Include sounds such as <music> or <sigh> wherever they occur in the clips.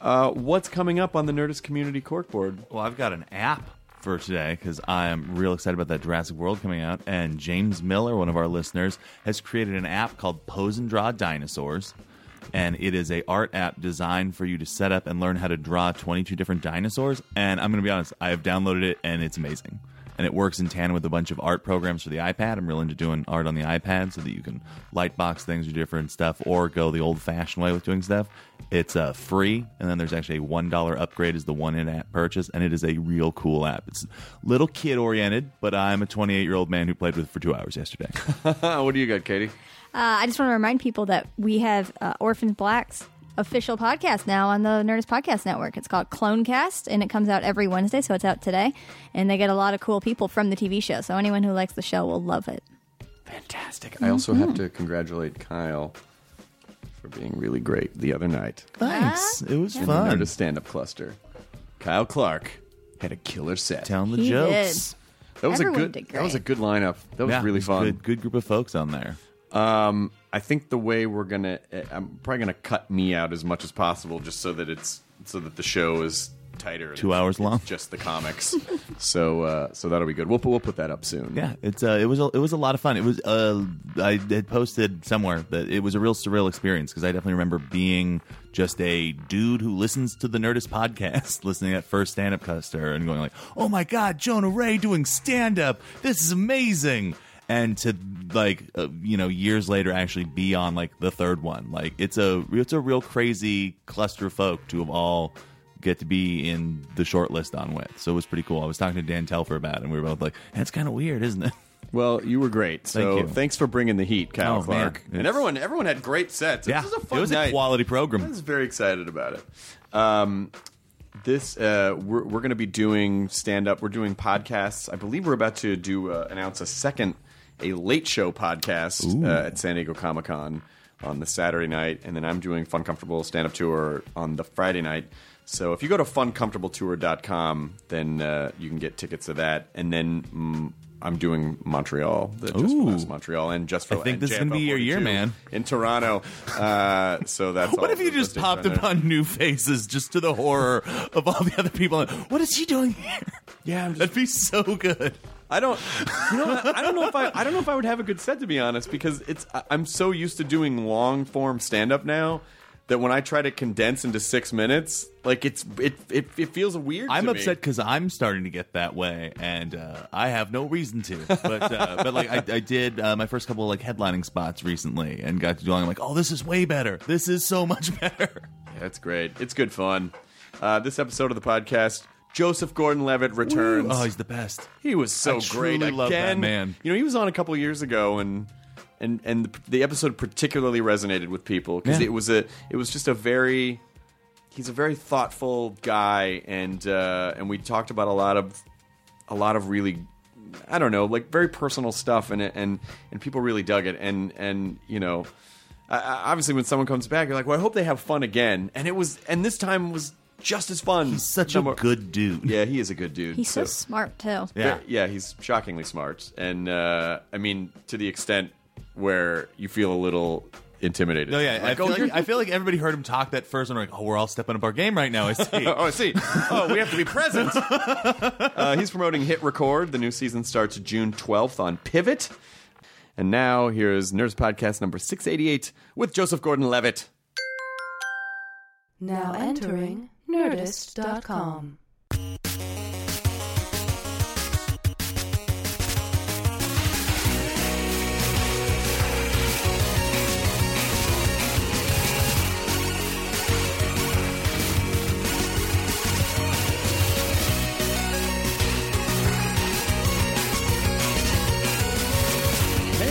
Uh, what's coming up on the Nerdist Community Corkboard? Well, I've got an app for today because I am real excited about that Jurassic World coming out. And James Miller, one of our listeners, has created an app called Pose and Draw Dinosaurs. And it is a art app designed for you to set up and learn how to draw 22 different dinosaurs. And I'm going to be honest, I have downloaded it and it's amazing. And it works in tandem with a bunch of art programs for the iPad. I'm real into doing art on the iPad so that you can lightbox things or different stuff or go the old fashioned way with doing stuff. It's uh, free, and then there's actually a $1 upgrade as the one in app purchase, and it is a real cool app. It's little kid oriented, but I'm a 28 year old man who played with it for two hours yesterday. <laughs> what do you got, Katie? Uh, I just want to remind people that we have uh, Orphan Black's official podcast now on the Nerdist Podcast Network. It's called Clonecast, and it comes out every Wednesday, so it's out today. And they get a lot of cool people from the TV show, so anyone who likes the show will love it. Fantastic. I also have to congratulate Kyle for being really great the other night Thanks. It was in the fun. Nerdist stand up cluster. Kyle Clark had a killer set. Telling the He jokes. that was Everyone a good did that was a great. good lineup. That was Yeah, really fun. Good, good group of folks on there. Um, I think the way we're gonna, eh, I'm probably gonna cut me out as much as possible, just so that it's so that the show is tighter. Two hours it's long. just the comics. <laughs> so, uh, so that'll be good. We'll put, we'll put that up soon. Yeah, it's uh, it was a, it was a lot of fun. It was uh, I had posted somewhere that it was a real surreal experience because I definitely remember being just a dude who listens to the Nerdist podcast, <laughs> listening at first stand up cluster and going like, "Oh my god, Jonah Ray doing stand up! This is amazing!" And to like uh, you know years later actually be on like the third one, like it's a it's a real crazy cluster of folk to have all get to be in the short list on with. So it was pretty cool. I was talking to Dan Telfer about it, and we were both like, "That's kind of weird, isn't it?" <laughs> Well, you were great. So Thank you. thanks for bringing the heat, Kyle Oh, Clark, man. and everyone. Everyone had great sets. Yeah, this was a fun it was night. a quality program. I program. was very excited about it. Um, this uh, we're we're going to be doing stand up. We're doing podcasts. I believe we're about to do uh, announce a second a late show podcast uh, at San Diego Comic Con on the Saturday night, and then I'm doing Fun Comfortable stand up tour on the Friday night. So if you go to funcomfortabletour.com, then uh, you can get tickets to that, and then. Mm, I'm doing Montreal, the Just for. Montreal, and just for I think and this is gonna be your year, 42 man. in Toronto. Uh, so <laughs> that's What all if you just popped on there. upon new faces just to the horror of all the other people? What is he doing here? Yeah, I'm just- That'd be so good. I don't, you know, what? I don't know if I, I don't know if I would have a good set to be honest, because it's I- I'm so used to doing long form stand up now that when I try to condense into six minutes, like it's it it, it feels weird. I'm upset because I'm starting to get that way, and uh, I have no reason to. But uh, <laughs> but like I, I did uh, my first couple of like headlining spots recently, and got to doing. I'm like, oh, this is way better. This is so much <laughs> better. Yeah, it's great. It's good fun. Uh, this episode of the podcast, Joseph Gordon-Levitt returns. Oh, he's the best. He was so I great. truly love that man. You know, he was on a couple years ago, and and and the, the episode particularly resonated with people because Yeah. it was a it was just a very he's a very thoughtful guy, and uh, and we talked about a lot of a lot of really I don't know like very personal stuff, and and and people really dug it, and and you know. I- I- Obviously, when someone comes back, you're like, "Well, I hope they have fun again." And it was, and this time was just as fun. He's such Number- a good dude. Yeah, he is a good dude. He's so smart too. Yeah. yeah, he's shockingly smart, and uh, I mean to the extent where you feel a little intimidated. No, yeah, I, feel oh, like, I feel like everybody heard him talk that first, and they're like, "Oh, we're all stepping up our game right now." I see. <laughs> oh, I see. Oh, we have to be present. <laughs> uh, he's promoting Hit Record. The new season starts June 12th on Pivot. And now here's Nerdist Podcast number 688 with Joseph Gordon Levitt. Now entering Nerdist.com.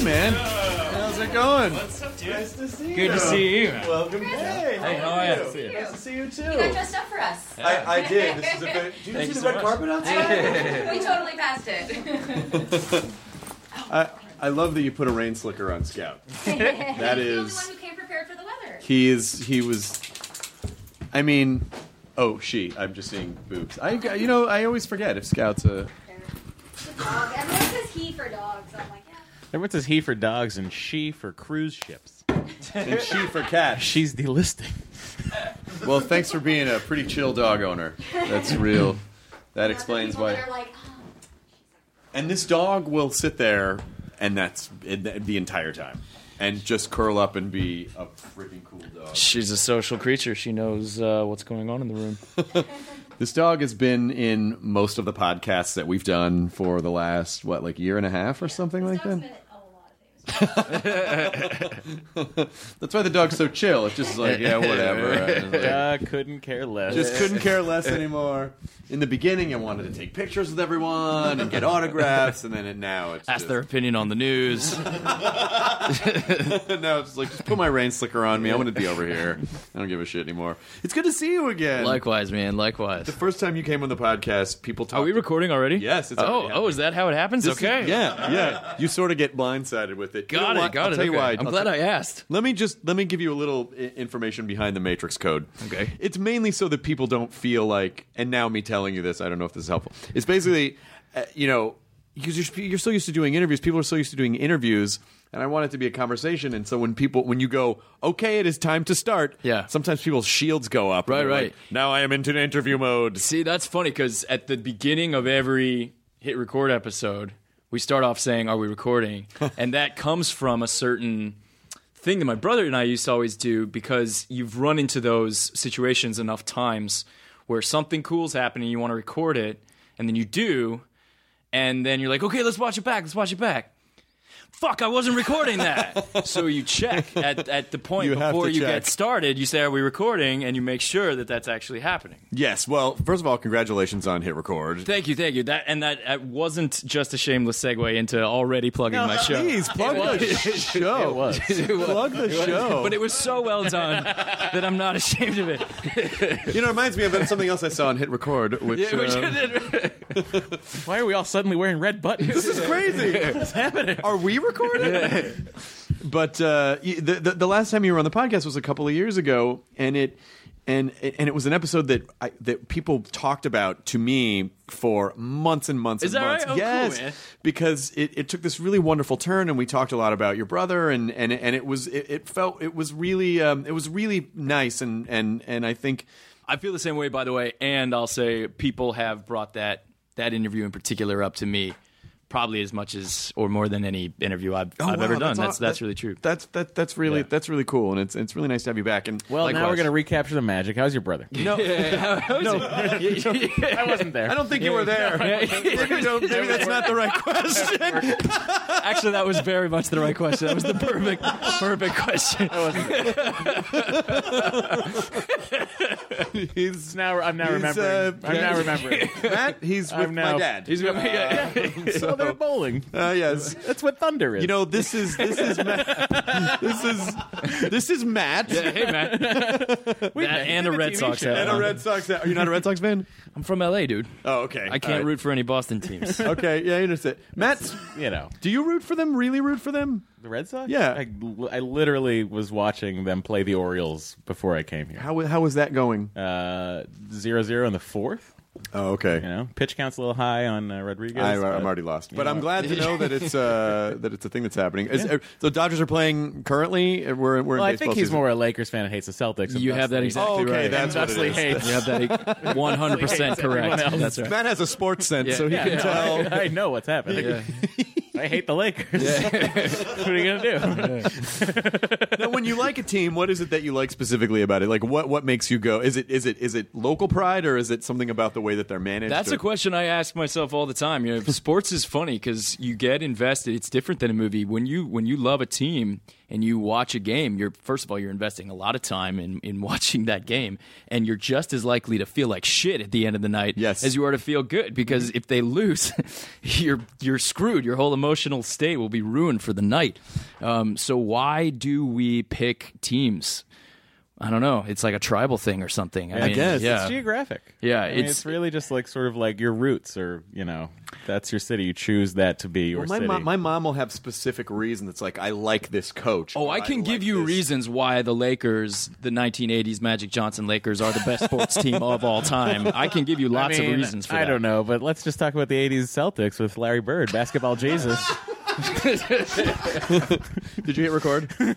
man. How's it going? What's up, dude? Good to see you. Welcome. Hey, Hey, how are you? Nice to see you, too. You got dressed up for us. I, I did. This is a <laughs> bit. Did you Thank see you the so red much. carpet outside? <laughs> We totally passed it. <laughs> I, I love that you put a rain slicker on Scout. that is. He's the only one who came prepared for the weather. He is. He was. I mean, oh, she. I'm just seeing boobs. I, you know, I always forget if Scout's a. Dog. Everyone says he for dogs. I'm like, yeah. Everyone says he for dogs and she for cruise ships. And she for cat. She's delisting. Well, thanks for being a pretty chill dog owner. That's real. That explains why. that are like, oh, And this dog will sit there, and that's it, the entire time, and just curl up and be a freaking cool dog. She's a social creature. She knows uh, what's going on in the room. <laughs> This dog has been in most of the podcasts that we've done for the last what, like year and a half or something like that. <laughs> That's why the dog's so chill. It's just like, yeah, whatever. <laughs> And it's like, Uh, couldn't care less. just couldn't <laughs> care less anymore. In the beginning, I wanted to take pictures with everyone and get autographs, and then it, now it's Ask just, their opinion on the news. now it's like just put my rain slicker on me. I want to be over here. I don't give a shit anymore. It's good to see you again. likewise, man. Likewise. the first time you came on the podcast, people talked. Are we recording already? Yes, it's oh, already oh, is that how it happens? This is- okay. yeah, yeah. You sort of get blindsided with it. You Got know it. Got I'll it. Tell you okay. why. I'm I'll glad tell- I asked. Let me just let me give you a little I- information behind the Matrix code. Okay. It's mainly so that people don't feel like, and now me telling you this, I don't know if this is helpful. It's basically, uh, you know, because you're, you're so used to doing interviews, people are so used to doing interviews, and I want it to be a conversation. And so when people, when you go, okay, it is time to start. Yeah. Sometimes people's shields go up. Right, right. like, now I am into an interview mode. See, that's funny because at the beginning of every hit record episode, we start off saying, "Are we recording?" <laughs> and that comes from a certain thing that my brother and I used to always do because you've run into those situations enough times where something cool's happening, you want to record it, and then you do, and then you're like, "Okay, let's watch it back. Let's watch it back." Fuck, I wasn't recording that. <laughs> so you check at, at the point You have before to you check. get started. You say, "Are we recording?" and you make sure that that's actually happening. Yes. Well, first of all, congratulations on hit record. Thank you, thank you. That and that, that wasn't just a shameless segue into already plugging my show. Please plug the <laughs> show. <laughs> It was. Plug the show. But it was so well done that I'm not ashamed of it. You know, it reminds me of something else I saw on Hit Record, which, Yeah, which- um, Why are we all suddenly wearing red buttons? this is crazy. What's happening? Are we recording? <laughs> but uh, the, the the last time you were on the podcast was a couple of years ago, and it and and it was an episode that I, that people talked about to me for months and months Is and that months. right? Oh, cool, yes, man. because it, it took this really wonderful turn, and we talked a lot about your brother, and and and it was it, it felt it was really um, it was really nice, and and and I think. I feel the same way, by the way. And I'll say people have brought that that interview in particular up to me, probably as much as or more than any interview I've, Oh, I've wow, ever done. aw- That's that's that- really true. That's that that's really Yeah. that's really cool, and it's it's really nice to have you back. And well, now Likewise. we're going to recapture the magic. How's your brother? no, <laughs> <laughs> no, I wasn't there. I don't think you were there. <laughs> maybe, don't- maybe that's not the right question. Actually, that was very much the right question. That was the perfect perfect question. <laughs> he's now I'm now He's, remembering. uh, I'm now remembering. <laughs> Matt. He's with I'm now- my dad. He's got me. <laughs> so they're bowling. uh, yes. That's what thunder is. You know, this is this is Matt. This is this is Matt. hey man, that and a Red Sox show. hat. And a Red Sox. Are you not a Red Sox fan? I'm from LA, dude. Oh, okay. I can't root for any Boston teams. Okay, yeah, I understand. Matt, you know do you root for them? Really root for them? The Red Sox. Yeah. I, I literally was watching them play the Orioles before I came here. How how was that going? Uh, zero zero in the fourth. Oh, okay. You know, pitch count's a little high on uh, Rodriguez. I, but- I'm already lost, but know. I'm glad to know that it's uh, <laughs> that it's a thing that's happening. Is, uh, so Dodgers are playing currently. Uh, We're, we're in Well, I think he's season. more a Lakers fan and hates the Celtics. and You have that exactly Oh, okay, right. that's what it hates. You have that <laughs> 100 percent correct. else. That's right. Matt has a sports sense, Yeah. so he Yeah, can no, tell. I, I know what's happening. <laughs> I hate the Lakers. <laughs> what are you gonna do? now, when you like a team, what is it that you like specifically about it? Like, what what makes you go? Is it is it is it local pride or is it something about the way that they're managed? That's or- a question I ask myself all the time. You know, sports is funny because you get invested. It's different than a movie. When you when you love a team and you watch a game, you're first of all you're investing a lot of time in in <laughs> watching that game, and you're just as likely to feel like shit at the end of the night Yes. as you are to feel good. Because if they lose, <laughs> you're you're screwed. Your whole emotional state will be ruined for the night. Um, so why do we pick teams? I don't know. It's like a tribal thing or something. I, mean, guess. Yeah. It's geographic. Yeah, I mean, it's- it's, really just like sort of like your roots, or you know, that's your city. You choose that to be your Well, my city. mom, my mom will have specific reason. It's like I like this coach. Oh, I can give like you this- reasons why the Lakers, the 1980s Magic Johnson Lakers, are the best sports team of all time. I can give you <laughs> lots I mean, of reasons for I don't know, but let's just talk about the '80s Celtics with Larry Bird, basketball Jesus. <laughs> <laughs> Did you hit record? <laughs>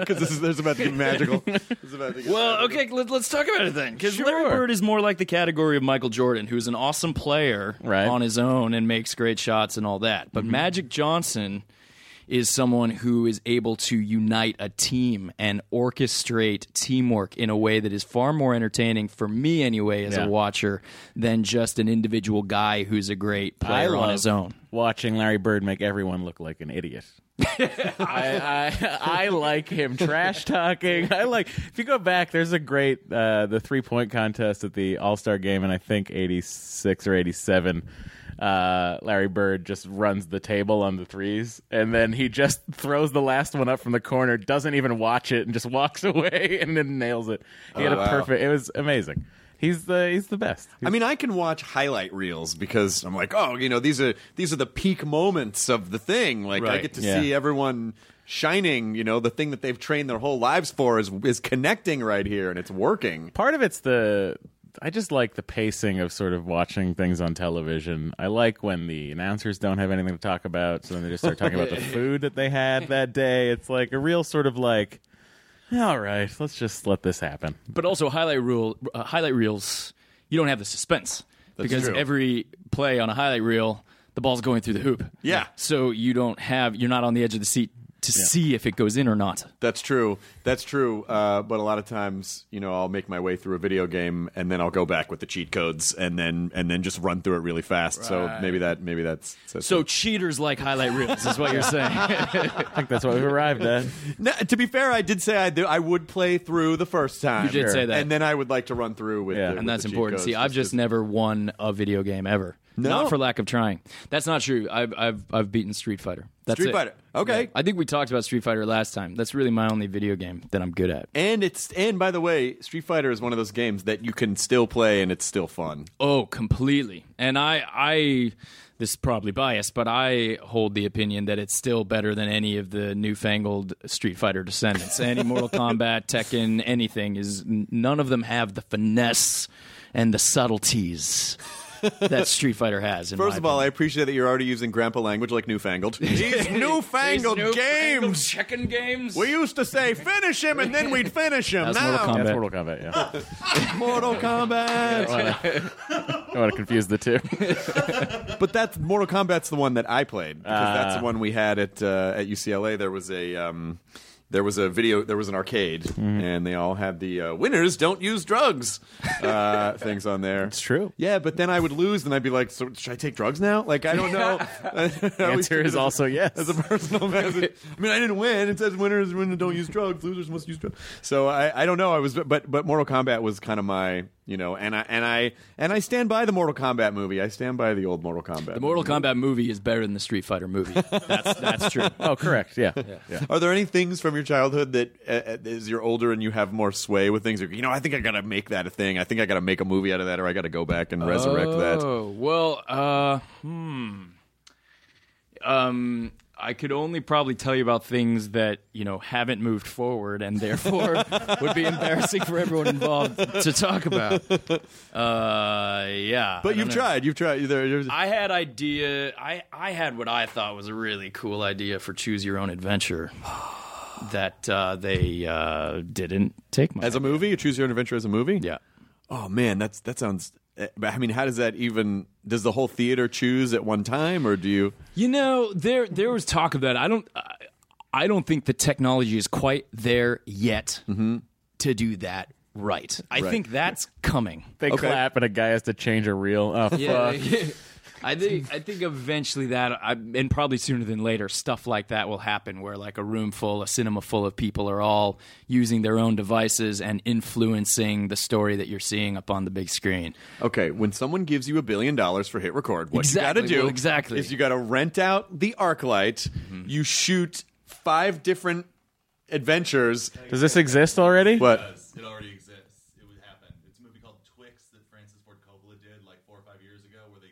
Because this is there's about to get magical. This is about to get Well, magical. okay, let, us talk about it then. Because Sure. Larry Bird is more like the category of Michael Jordan, who's an awesome player Right. on his own and makes great shots and all that. But mm-hmm. Magic Johnson is someone who is able to unite a team and orchestrate teamwork in a way that is far more entertaining for me anyway as Yeah. a watcher than just an individual guy who's a great player on his own. Watching Larry Bird make everyone look like an idiot. <laughs> I, I I like him trash talking. I like if you go back. There's a great uh, the three point contest at the All Star game, and I think '86 or '87. Uh, Larry Bird just runs the table on the threes, and then he just throws the last one up from the corner, doesn't even watch it, and just <laughs> walks away, and then nails it. He had a wow. perfect. It was amazing. He's the he's the best. I mean, I can watch highlight reels because I'm like, oh, you know, these are these are the peak moments of the thing. Like I get to Yeah. see everyone shining. You know, the thing that they've trained their whole lives for is is connecting right here, and it's working. part of it's the I just like the pacing of sort of watching things on television. I like when the announcers don't have anything to talk about, so then they just start talking about the <laughs> food that they had that day. It's like a real sort of like, all right, let's just let this happen. but also highlight rule uh, highlight reels you don't have the suspense because true. every play on a highlight reel the ball's going through the hoop Yeah. so you don't have you're not on the edge of the seat to see if it goes in or not That's true. That's true. Uh, but a lot of times, you know, I'll make my way through a video game, and then I'll go back with the cheat codes, and then and then just run through it really fast. So maybe that maybe that's, that's so cheaters like highlight reels is what you're <laughs> saying I think that's what we've arrived at. <laughs> No, to be fair, I did say I do, I would play through the first time. You did say that. and then I would like to run through with. Yeah. the, And with that's the cheat important codes see i've just to- never won a video game ever No? not for lack of trying that's not true i've i've, I've beaten street fighter that's Street it. Fighter. Okay. Yeah. i think we talked about street fighter last time that's really my only video game that i'm good at And it's and by the way, Street Fighter is one of those games that you can still play and it's still fun. Oh, completely. And I, I, this is probably biased, but I hold the opinion that it's still better than any of the newfangled Street Fighter descendants. any Mortal <laughs> Kombat, Tekken, anything is. None of them have the finesse and the subtleties that Street Fighter has. In First my of all, I appreciate that you're already using grandpa language like newfangled. <laughs> These newfangled These newfangled games. Tekken games. We used to say finish him and then we'd finish him. That's now Mortal Kombat. That's Mortal Kombat. Yeah, <laughs> Mortal Kombat. <laughs> I want to confuse the two. but that's Mortal Kombat's the one that I played because that's Ah. the one we had at uh, at UCLA. There was a um, there was a video, there was an arcade, Mm-hmm. and they all had the uh, winners don't use drugs uh, <laughs> things on there. It's true. Yeah, but then I would lose, and I'd be like, so should I take drugs now? Like I don't know. <laughs> <laughs> The answer is also yes. As a personal message. I mean, I didn't win. It says winners winners don't use drugs, losers must use drugs. So I, I don't know. I was, but but Mortal Kombat was kind of my, you know, and I and I and I stand by the Mortal Kombat movie. I stand by the old Mortal Kombat. The Mortal Kombat movie is better than the Street Fighter movie. <laughs> That's that's true. Oh, correct. Yeah. yeah. Are there any things from your childhood that, uh, uh, as you're older and you have more sway with things, you know, I think I gotta make that a thing. I think I gotta make a movie out of that, or I gotta go back and resurrect that. Oh well, uh, hmm. Um, I could only probably tell you about things that you know haven't moved forward, and therefore <laughs> would be embarrassing for everyone involved to talk about. Uh, yeah, But you've know. tried. You've tried. There, there's- I had idea. I I had what I thought was a really cool idea for choose your own adventure. <sighs> That uh, they uh, didn't take my as a movie, you choose your own adventure as a movie. yeah. Oh man, that's that sounds. But I mean, how does that even? Does the whole theater choose at one time, or do you? You know, there there was talk of that. I don't I, I don't think the technology is quite there yet mm-hmm. to do that right. I Right. think that's coming. They Okay. clap and a guy has to change a reel. Oh Yeah, fuck! <laughs> I think I think eventually that I, and probably sooner than later stuff like that will happen where like a room full a cinema full of people are all using their own devices and influencing the story that you're seeing up on the big screen. Okay, when someone gives you a billion dollars for hit record, what Exactly, you got to do well, exactly. is you got to rent out the ArcLight. Mm-hmm. You shoot five different adventures. Does this exist already? What? It already exists. It would happen. It's a movie called Twixt that Francis Ford Coppola did like four or five years ago, where they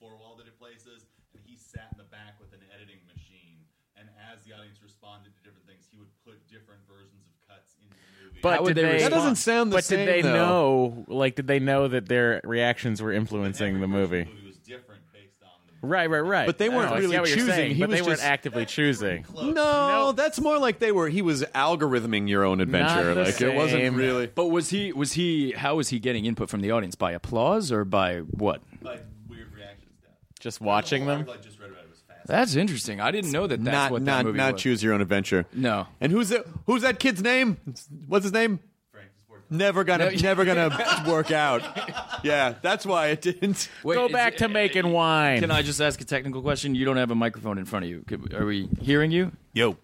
four walled it at places, and he sat in the back with an editing machine. And as the audience responded to different things, he would put different versions of cuts into the movie. But How did they they. That doesn't sound the but same. did they though. know? Like, did they know that their reactions were influencing the movie? movie was different based on the Right, right, right. But they weren't No, really get what you're choosing. saying, He but was they weren't just- actively choosing. No, that's more like they were. He was algorithming your own adventure. the like it wasn't really. But was he was he how was he getting input from the audience by applause or by what? like weird reactions. to. Just watching them. I just That's interesting. I didn't know that that's not what that not movie not was. choose your own adventure. No. And who's that? Who's that kid's name? What's his name? Never gonna No. never gonna <laughs> work out. Yeah, that's why it didn't. Wait, Go is back it- to making wine. Can I just ask a technical question? You don't have a microphone in front of you. Could- Are we hearing you? Yo.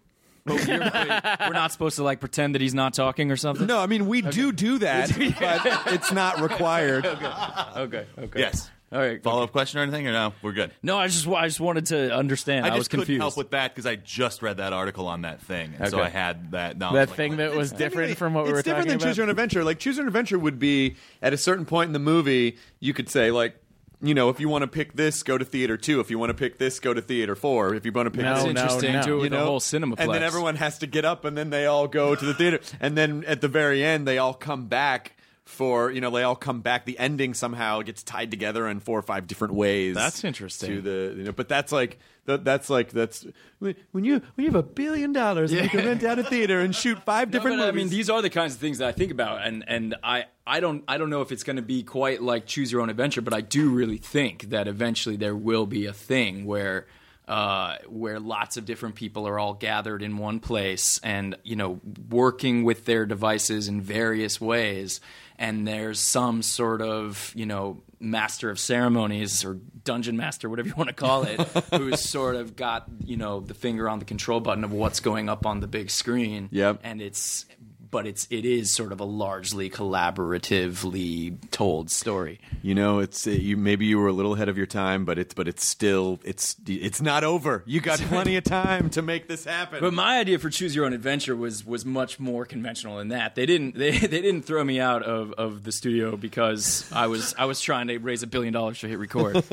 But you're- we're not supposed to like pretend that he's not talking or something. No, I mean we do do that, <laughs> but it's not required. Okay. Okay. Yes. All right. Follow okay. up question or anything, or no? We're good. No, I just I just wanted to understand. I, I just was couldn't help with that because I just read that article on that thing, and so I had that. knowledge. that Like, thing that was different from what we were talking about. it's different than choose your own adventure. Like choose your own adventure would be at a certain point in the movie, you could say like. You know, if you want to pick this, go to theater two. If you want to pick this, go to theater four. If you want to pick No, this, no, interesting. no. Do it you know, the whole cinema. and then everyone has to get up, and then they all go to the theater, and then at the very end, they all come back for you know they all come back. The ending somehow gets tied together in four or five different ways. That's interesting. To the you know, but that's like that, that's like that's when you when you have a billion dollars and you can rent out a theater and shoot five <laughs> No, different but, I mean, these are the kinds of things that I think about, and and I I don't I don't know if it's going to be quite like choose your own adventure, but I do really think that eventually there will be a thing where. Uh, where lots of different people are all gathered in one place and you know working with their devices in various ways and there's some sort of you know master of ceremonies or dungeon master whatever you want to call it <laughs> who's sort of got you know the finger on the control button of what's going up on the big screen Yep. and it's but it's it is sort of a largely collaboratively told story. you know, it's uh, you. Maybe you were a little ahead of your time, but it's but it's still it's it's not over. You got <laughs> plenty of time to make this happen. But my idea for choose your own adventure was was much more conventional than that. They didn't <laughs> they, they didn't throw me out of, of the studio because I was I was trying to raise a billion dollars to hit record. <laughs> um,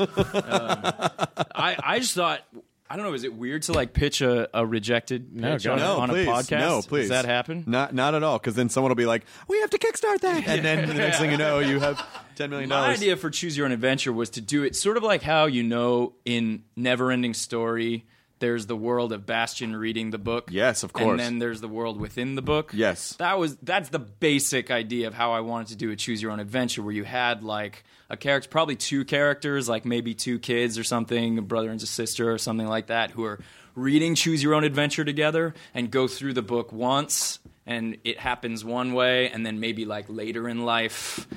I I just thought. I don't know. Is it weird to like pitch a, a rejected No, pitch on, a, no, on please, a podcast? no, please. Does that happen? Not not at all. Because then someone will be like, "We have to kickstart that," <laughs> and then the next thing you know, you have <laughs> ten million My dollars. idea for choose your own adventure was to do it sort of like how you know in Neverending Story. There's the world of Bastian reading the book. Yes, of course. And then there's the world within the book. Yes. That was that's the basic idea of how I wanted to do a choose your own adventure where you had like a character probably two characters, like maybe two kids or something, a brother and a sister or something like that, who are reading choose your own adventure together and go through the book once and it happens one way and then maybe like later in life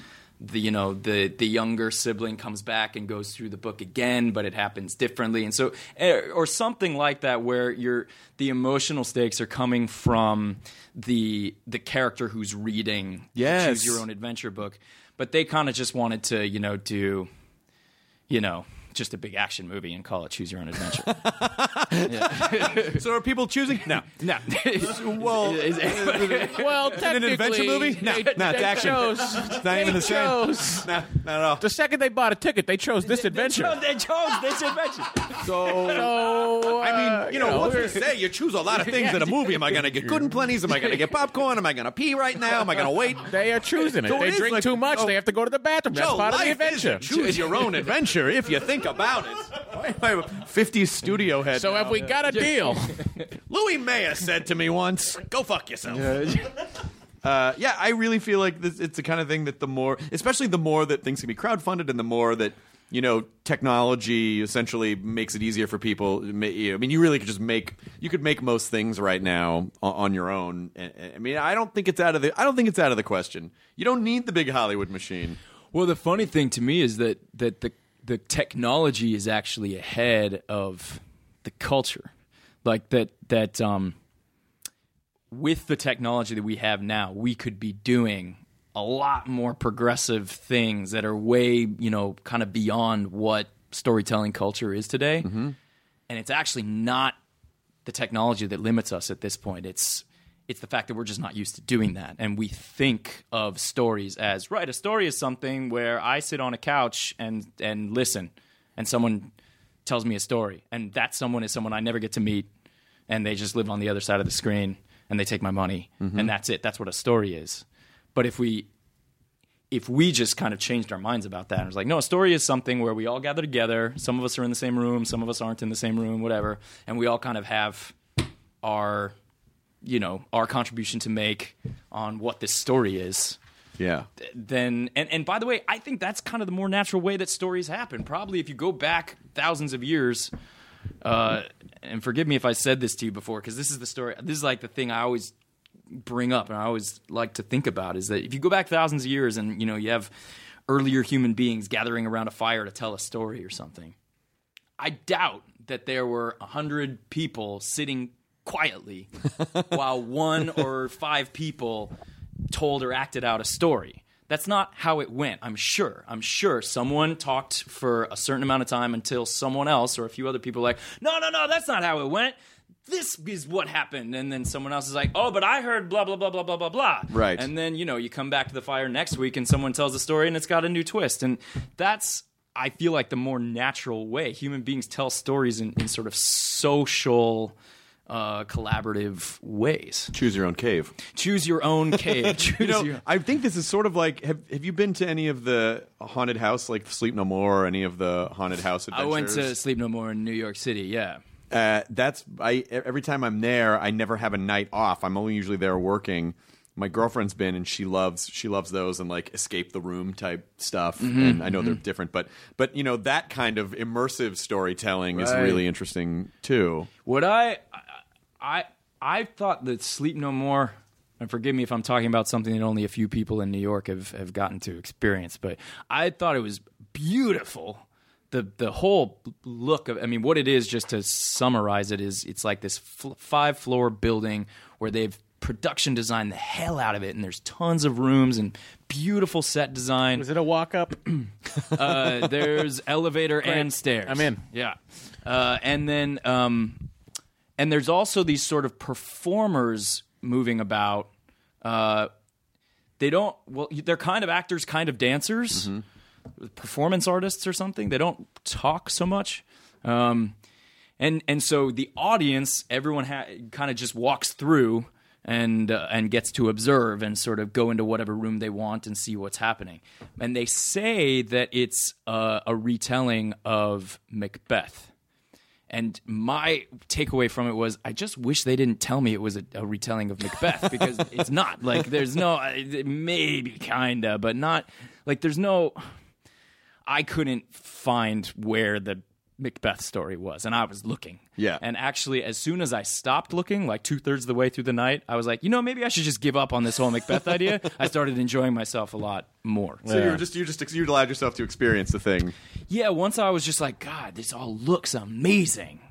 the you know the the younger sibling comes back and goes through the book again but it happens differently and so eh, or something like that where you're the emotional stakes are coming from the the character who's reading Yes. choose your own adventure book but they kind of just wanted to you know do you know just a big action movie and call it Choose Your Own Adventure. <laughs> So are people choosing? No. no, <laughs> Well, Well, is it an adventure movie? No, they, no, it's they action. chose- It's not they even the same. No, not at all. The second they bought a ticket, they chose this adventure. they chose this adventure. So, <laughs> So, I uh, mean, you know, what's to say? You choose a lot of things in a movie. Am I going to get good and plenties? Am I going to get popcorn? Am I going to pee right now? Am I going to wait? they are choosing it. So they is drink like- too much. oh. they have to go to the bathroom. That's Joe, part of the adventure. choose your own adventure if you think about it. 50s studio head. So now. have we got a deal? <laughs> Louis Mayer said to me once, "Go fuck yourself." <laughs> Uh, yeah, I really feel like this, it's the kind of thing that the more, especially the more that things can be crowdfunded, and the more that you know technology essentially makes it easier for people. Ma- you know, I mean, you really could just make you could make most things right now on, on your own. And- and- I mean, I don't think it's out of the I don't think it's out of the question. You don't need the big Hollywood machine. Well, the funny thing to me is that that the the technology is actually ahead of the culture. Like that that um with the technology that we have now, we could be doing a lot more progressive things that are way, you know, kind of beyond what storytelling culture is today. And it's actually not the technology that limits us at this point. It's it's the fact that we're just not used to doing that, and we think of stories as right. A story is something where I sit on a couch and and listen, and someone tells me a story, and that someone is someone I never get to meet, and they just live on the other side of the screen, and they take my money, mm-hmm. and that's it. That's what a story is. But if we if we just kind of changed our minds about that and was like, no, a story is something where we all gather together. Some of us are in the same room, some of us aren't in the same room, whatever, and we all kind of have our, you know, our contribution to make on what this story is. Yeah. Then, and, and by the way, I think that's kind of the more natural way that stories happen. Probably if you go back thousands of years, uh, and forgive me if I said this to you before, because this is the story. This is like the thing I always bring up and I always like to think about is that if you go back thousands of years and you know you have earlier human beings gathering around a fire to tell a story or something, I doubt that there were a hundred people sitting quietly <laughs> while one or five people told or acted out a story. That's not how it went. I'm sure. I'm sure someone talked for a certain amount of time until someone else or a few other people were like, no, no, no, that's not how it went. This is what happened. And then someone else is like, oh, but I heard blah, blah, blah, blah, blah, blah, blah. Right. And then, you know, you come back to the fire next week and someone tells a story and it's got a new twist. And that's, I feel like, the more natural way. Human beings tell stories in, in sort of social, uh, collaborative ways. Choose your own cave. Choose your own cave. <laughs> Choose You know, your- I think this is sort of like have have you been to any of the haunted house like Sleep No More or any of the haunted house I went to Sleep No More in New York City. Yeah. Uh, that's I every time I'm there, I never have a night off. I'm only usually there working. My girlfriend's been and she loves she loves those and like escape the room type stuff. Mm-hmm, And I know they're different, but but you know that kind of immersive storytelling is really interesting too. What I, I, I thought that Sleep No More, and forgive me if I'm talking about something that only a few people in New York have, have gotten to experience, but I thought it was beautiful. The, the whole look of, I mean, what it is, just to summarize it, is it's like this fl- five floor building where they've production designed the hell out of it, and there's tons of rooms and beautiful set design. Is it a walk up? <clears throat> Uh, there's elevator and stairs. I'm in. Yeah, uh, and then um, and there's also these sort of performers moving about. Uh, they don't. Well, they're kind of actors, kind of dancers, performance artists or something. They don't talk so much. Um, and and so the audience, everyone ha- kind of just walks through and uh, and gets to observe and sort of go into whatever room they want and see what's happening. And they say that it's uh, a retelling of Macbeth. And my takeaway from it was, I just wish they didn't tell me it was a, a retelling of Macbeth because <laughs> it's not. Like, there's no, maybe kinda, but not. Like, there's no. I couldn't find where the Macbeth story was, and I was looking. Yeah. And actually, as soon as I stopped looking, like two thirds of the way through the night, I was like, you know, maybe I should just give up on this whole Macbeth idea. <laughs> I started enjoying myself a lot more. So you were just you just you allowed yourself to experience the thing. Yeah, once I was just like, God, this all looks amazing.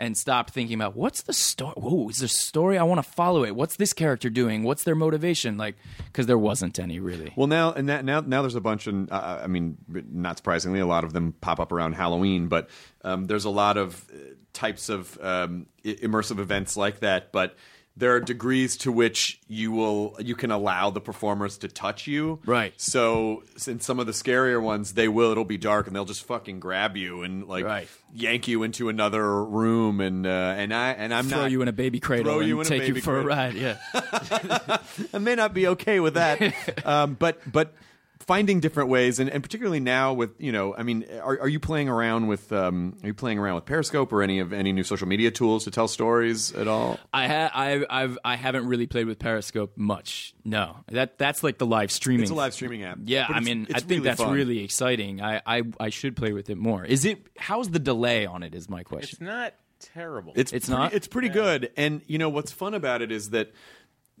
And stopped thinking about what's the story. Whoa, is there a story? I want to follow it. What's this character doing? What's their motivation? Like, because there wasn't any really. Well, now and that, now now there's a bunch, and uh, I mean, not surprisingly, a lot of them pop up around Halloween. But um, there's a lot of uh, types of um, immersive events like that. But there are degrees to which you will you can allow the performers to touch you. Right. So in some of the scarier ones, they will. It'll be dark, and they'll just fucking grab you and like Right. yank you into another room, and uh, and I and I'm Throw not you in a baby cradle throw and you in a take you for a ride. Yeah. <laughs> I may not be okay with that. <laughs> um, but but finding different ways, and, and particularly now with you know, I mean, are, are you playing around with um, are you playing around with Periscope or any of any new social media tools to tell stories at all? I ha- I I've I haven't really played with Periscope much. No, that that's like the live streaming. It's a live streaming app. Yeah, I mean, I think really that's fun. really exciting. I, I I should play with it more. Is it? How's the delay on it? Is my question. It's not terrible. It's It's pretty, not? It's pretty good, and you know what's fun about it is that.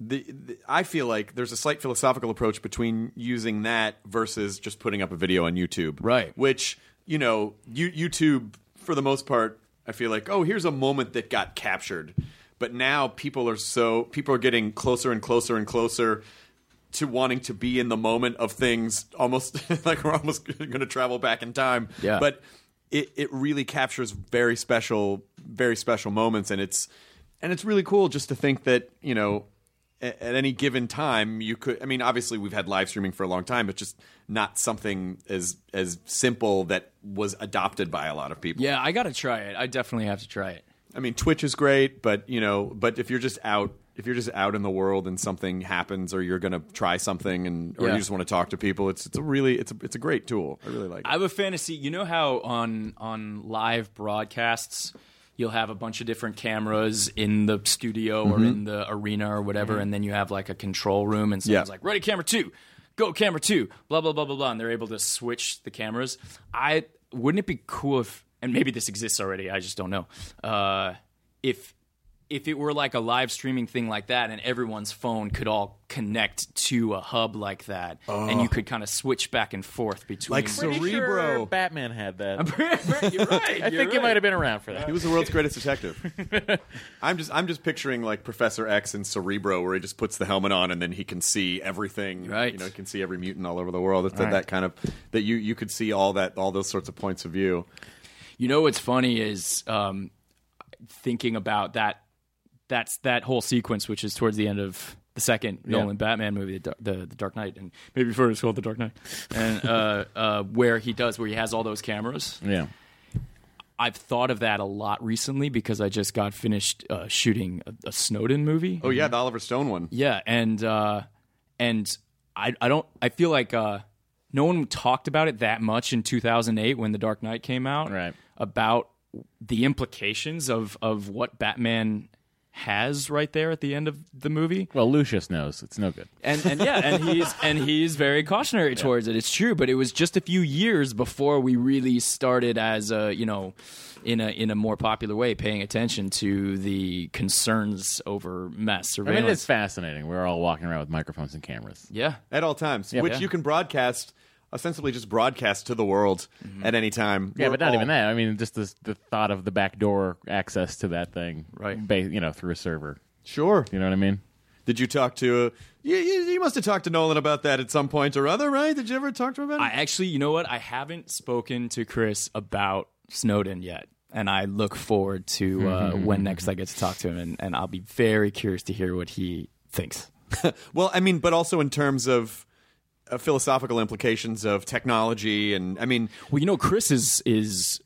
The, the, I feel like there's a slight philosophical approach between using that versus just putting up a video on YouTube. Right. Which, you know, you, YouTube, for the most part, I feel like, oh, here's a moment that got captured. But now people are so, people are getting closer and closer and closer to wanting to be in the moment of things almost <laughs> like we're almost <laughs> going to travel back in time. Yeah. But it, it really captures very special very special moments and it's and it's really cool just to think that you know at, any given time you could i mean obviously we've had live streaming for a long time but just not something as as simple that was adopted by a lot of people yeah, I got to try it. I definitely have to try it. i mean twitch is great but you know but if you're just out if you're just out in the world and something happens or you're going to try something and or Yeah. you just want to talk to people it's it's a really it's a it's a great tool i really like it I have a fantasy. You know how on on live broadcasts you'll have a bunch of different cameras in the studio or in the arena or whatever, and then you have like a control room, and someone's Yeah. like, "Ready, camera two, go, camera two, blah blah blah blah blah," and they're able to switch the cameras. I wouldn't it be cool if, and maybe this exists already, I just don't know. Uh, if if it were like a live streaming thing like that and everyone's phone could all connect to a hub like that and you could kind of switch back and forth between Like Cerebro. sure Batman had that. <laughs> you're <laughs> right. I think it might have been around for that. He was the world's greatest detective. <laughs> I'm just I'm just picturing like Professor X in Cerebro, where he just puts the helmet on and then he can see everything. Right. You know, he can see every mutant all over the world. It's that, Right. that kind of that you you could see all that all those sorts of points of view. You know what's funny is um, thinking about that that's that whole sequence, which is towards the end of the second Nolan Batman movie, the, the the Dark Knight, and maybe before it was called the Dark Knight, and uh, <laughs> uh, where he does where he has all those cameras. Yeah. I've thought of that a lot recently because I just got finished uh, shooting a, a Snowden movie. Oh yeah, the Oliver Stone one. Yeah, and uh, and I I don't I feel like uh, no one talked about it that much in 2008 when The Dark Knight came out. Right. About the implications of of what Batman has right there at the end of the movie. Well, Lucius knows it's no good. And and yeah, and he's and he's very cautionary towards it. It's true, but it was just a few years before we really started as a you know in a in a more popular way paying attention to the concerns over mass I surveillance. mean, it's fascinating. We're all walking around with microphones and cameras. yeah. At all times, Yeah. which Yeah. you can broadcast ostensibly just broadcast to the world at any time. Yeah, We're but not all- even that. I mean, just the, the thought of the backdoor access to that thing, Right. Ba- you know, through a server. Sure. You know what I mean? Did you talk to? Uh, you, you, you must have talked to Nolan about that at some point or other, right? Did you ever talk to him about it? I actually, you know what? I haven't spoken to Chris about Snowden yet. And I look forward to uh, <laughs> when next I get to talk to him, and, and I'll be very curious to hear what he thinks. <laughs> Well, I mean, but also in terms of uh, philosophical implications of technology, and I mean, Well, you know, Chris is is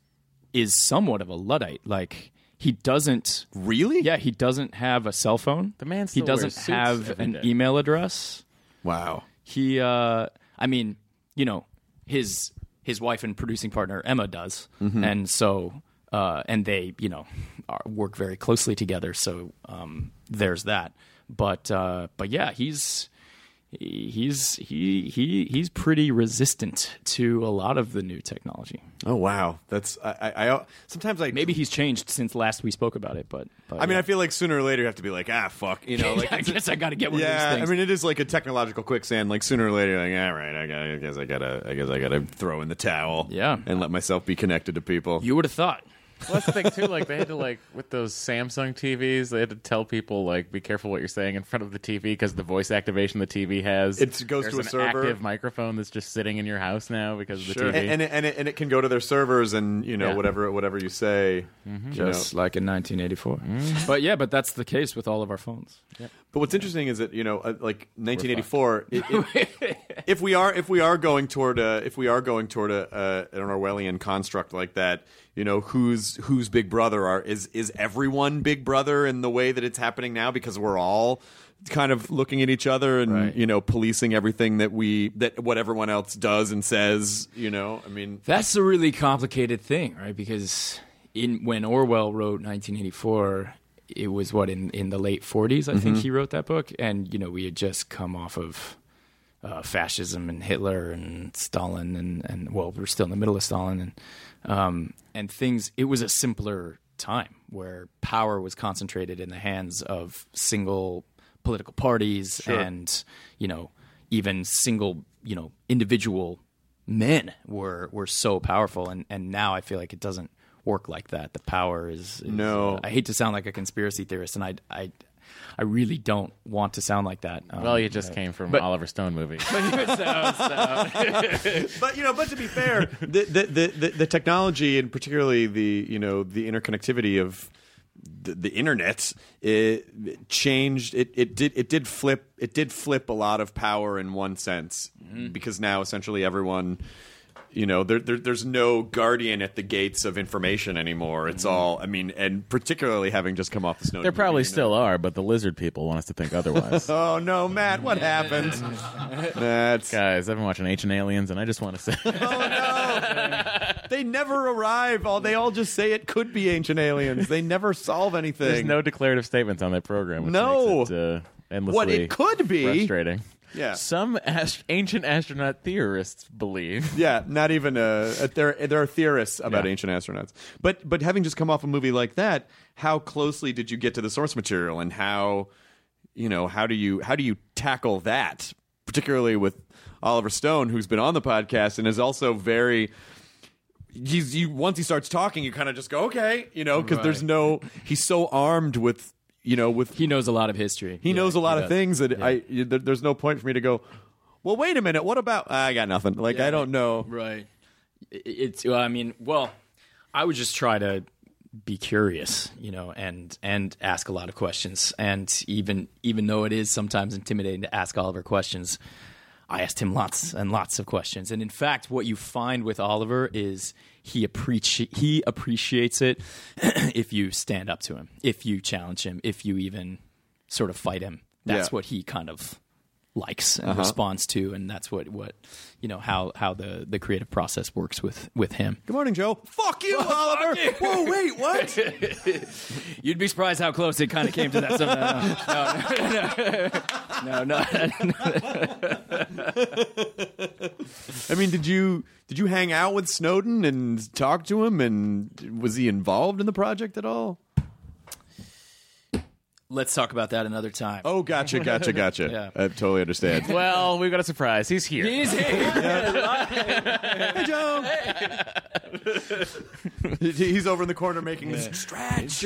is somewhat of a luddite. Like he doesn't really, Yeah, he doesn't have a cell phone. The man he doesn't wears have every an day. email address. wow, He, uh, I mean, you know, his his wife and producing partner Emma does, and so uh, and they, you know, are, work very closely together. So um, there's that. But uh, but yeah, he's he's he he he's pretty resistant to a lot of the new technology. oh wow, that's I, I, I sometimes I Maybe he's changed since last we spoke about it, but, but I mean. I feel like sooner or later you have to be like, ah, fuck, you know, <laughs> like I guess I got to get one yeah, of those things. I mean, it is like a technological quicksand. Like sooner or later, you're like, all right, I, got, I guess I gotta, I guess I gotta throw in the towel, Yeah. and let myself be connected to people. you would have thought. Well, that's the thing too. Like they had to like with those Samsung TVs, they had to tell people like be careful what you're saying in front of the TV because the voice activation the TV has. It goes to a an server. active microphone that's just sitting in your house now because of the Sure. TV. And, and, it, and, it, and it can go to their servers and you know Yeah. whatever whatever you say. Mm-hmm. you know. just like in 1984. But yeah, but that's the case with all of our phones. But what's interesting is that you know, uh, like 1984, it, it, <laughs> if we are if we are going toward a if we are going toward a, a an Orwellian construct like that, you know, who's who's Big Brother are is is everyone Big Brother in the way that it's happening now because we're all kind of looking at each other and Right. you know policing everything that we that what everyone else does and says. You know, I mean, That's a really complicated thing, right? Because in when Orwell wrote 1984, it was what in in the late 40s, I think he wrote that book, and you know we had just come off of uh, fascism and Hitler and Stalin, and and well, we're still in the middle of Stalin, and um, and things. It was a simpler time where power was concentrated in the hands of single political parties and you know even single you know individual men were were so powerful. And and now I feel like it doesn't work like that the power is, is No. uh, I hate to sound like a conspiracy theorist and I I I really don't want to sound like that um, well, you just came from but- Oliver Stone movie. <laughs> but you know, but to be fair, the the, the, the the technology and particularly the you know the interconnectivity of the, the internet it, it changed it, it did it did flip it did flip a lot of power in one sense because now essentially everyone you know there, there there's no guardian at the gates of information anymore it's all i mean and particularly having just come off the Snowden probably still are, but the lizard people want us to think otherwise. <laughs> oh no matt what <laughs> happened <laughs> that's Guys, I've been watching Ancient Aliens, and I just want to say, oh no They never arrive. All they all just say it could be ancient aliens. They never solve anything. there's no declarative statements on that program. Which No. makes it, uh, endlessly what it could be. frustrating. Yeah. Some ast- ancient astronaut theorists believe. Yeah, not even uh, uh, there. There are theorists about Yeah. ancient astronauts, but but having just come off a movie like that, how closely did you get to the source material, and how you know how do you how do you tackle that, particularly with Oliver Stone, who's been on the podcast and is also very. He's you once he starts talking, you kind of just go okay, you know, because there's Right. no. He's so armed with you know with he knows a lot of history He Yeah, knows a lot of does. things that Yeah. I. there- There's no point for me to go. Well, wait a minute. What about? I got nothing. Like I don't know. Right. It's. well, I mean, well, I would just try to be curious, you know, and and ask a lot of questions. And even even though it is sometimes intimidating to ask Oliver questions, I asked him lots and lots of questions. And in fact, what you find with Oliver is he appreci- he appreciates it <clears throat> if you stand up to him, if you challenge him, if you even sort of fight him. That's Yeah. what he kind of likes Uh-huh. and responds to, and that's what what you know how how the the creative process works with with him. Good morning, Joe. Fuck you, <laughs> Oliver. Whoa, wait, what? <laughs> You'd be surprised how close it kind of came to that. So, <laughs> no, no, no, no, no, no. I mean, did you did you hang out with Snowden and talk to him? And was he involved in the project at all? Let's talk about that another time. Oh, gotcha, gotcha, gotcha. <laughs> Yeah. I totally understand. <laughs> Well, we've got a surprise. He's here. He's here. <laughs> hey, Joe. He's over in the corner making this stretch.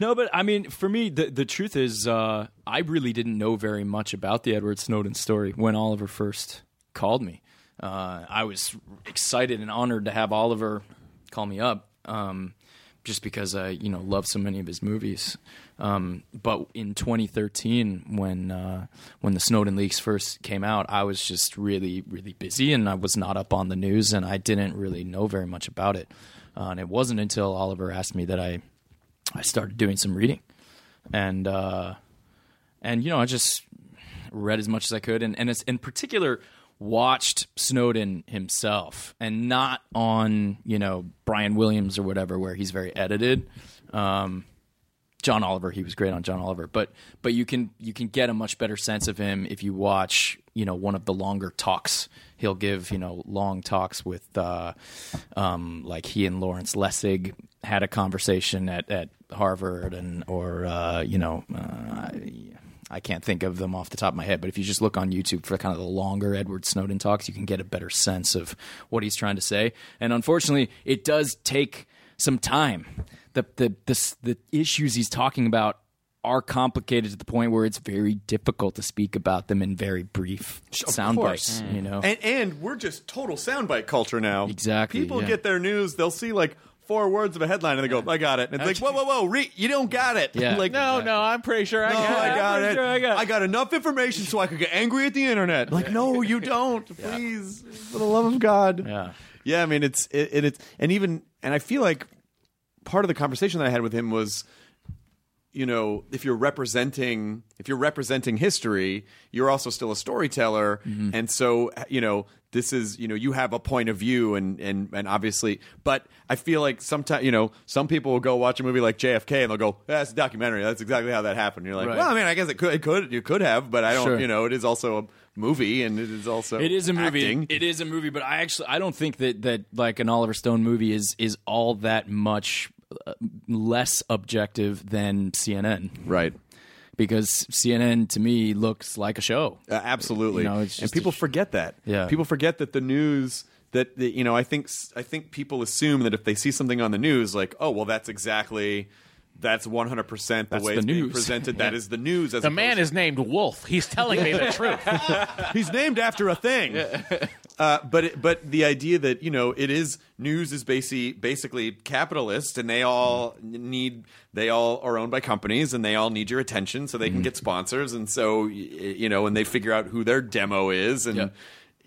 no, but I mean, for me, the the truth is, uh, I really didn't know very much about the Edward Snowden story when Oliver first called me. Uh, I was excited and honored to have Oliver call me up, um, just because I, you know, love so many of his movies. Um, but in 2013, when uh, when the Snowden leaks first came out, I was just really, really busy, and I was not up on the news, and I didn't really know very much about it. Uh, and it wasn't until Oliver asked me that I I started doing some reading, and uh, and you know I just read as much as I could, and and it's, in particular watched Snowden himself, and not on you know Brian Williams or whatever, where he's very edited. Um, John Oliver, he was great on John Oliver, but but you can you can get a much better sense of him if you watch you know one of the longer talks. He'll give you know long talks with uh, um, like he and Lawrence Lessig had a conversation at, at Harvard and or uh, you know uh, I can't think of them off the top of my head, but if you just look on YouTube for kind of the longer Edward Snowden talks, you can get a better sense of what he's trying to say. And unfortunately, it does take some time. The the the, the issues he's talking about are complicated to the point where it's very difficult to speak about them in very brief sound course. bites. You know, And and we're just total soundbite culture now. Exactly, People yeah. get their news. They'll see like four words of a headline and they go, "I got it." And it's like, "Whoa, whoa, whoa! Re- you don't got it." <laughs> Yeah. like No, no, I'm pretty sure I No, got it. I got it. sure I got, I got enough information so I could get angry at the internet. Like, no, <laughs> you don't. Please, for the love of God. Yeah. yeah. I mean, it's it, it, it's and even and I feel like part of the conversation that I had with him was, you know, if you're representing if you're representing history, you're also still a storyteller, Mm-hmm. and so you know this is you know you have a point of view and and and obviously, but I feel like sometimes you know some people will go watch a movie like JFK and they'll go, "That's a documentary. That's exactly how that happened." You're like, Right. well, I mean, I guess it could it could you could have, but I don't. Sure. You know, it is also a movie and it is also It is a movie. acting. It is a movie, but I actually I don't think that that like an Oliver Stone movie is is all that much less objective than CNN right. because CNN to me looks like a show. Uh, absolutely. You know, and people sh- forget that. Yeah. People forget that the news that the, you know, I think I think people assume that if they see something on the news like, "Oh, well that's exactly that's 100% the That's way the it's being news. presented. <laughs> That is the news as The man opposed- is named Wolf. He's telling me the <laughs> truth. <laughs> He's named after a thing. Uh, but it, but the idea that you know it is news is basically basically capitalist, and they all need they all are owned by companies, and they all need your attention so they can get sponsors, and so you know, and they figure out who their demo is, and Yeah.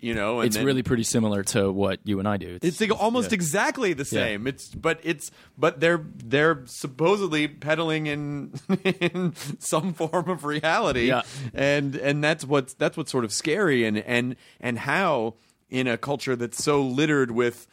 You know, and It's then- really pretty similar to what you and I do. It's like almost exactly the same. It's but it's but they're they're supposedly peddling in <laughs> in some form of reality. Yeah. And and that's what's that's what's sort of scary and and and how in a culture that's so littered with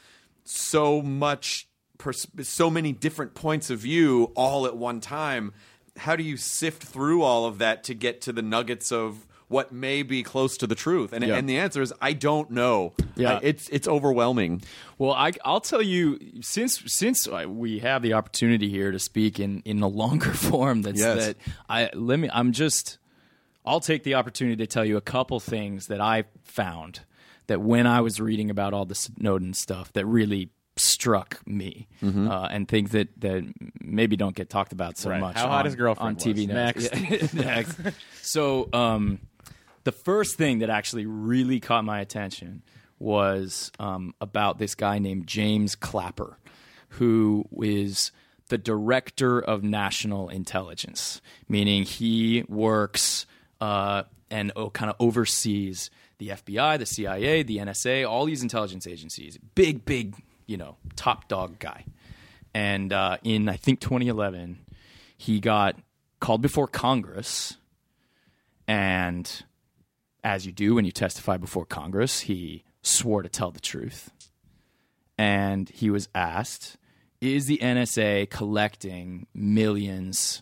so much pers- so many different points of view all at one time, how do you sift through all of that to get to the nuggets of what may be close to the truth? And Yeah. and the answer is I don't know. Yeah. I- it's it's overwhelming. Well, I, I'll tell you since since I- we have the opportunity here to speak in in a longer <laughs> form. That's Yes. that I let me. I'm just. I'll take the opportunity to tell you a couple things that I found that when I was reading about all the Snowden stuff that really struck me, uh, and things that that maybe don't get talked about so Right. much. How hot his girlfriend on TV was. next. Next. <laughs> next. So, um, the first thing that actually really caught my attention was um, about this guy named James Clapper, who is the director of national intelligence, meaning he works uh, and oh, kind of oversees the FBI, the CIA, the NSA, all these intelligence agencies. Big, big, you know, top dog guy. And uh, in I think 2011, he got called before Congress, and as you do when you testify before Congress, he swore to tell the truth. And he was asked, Is the NSA collecting millions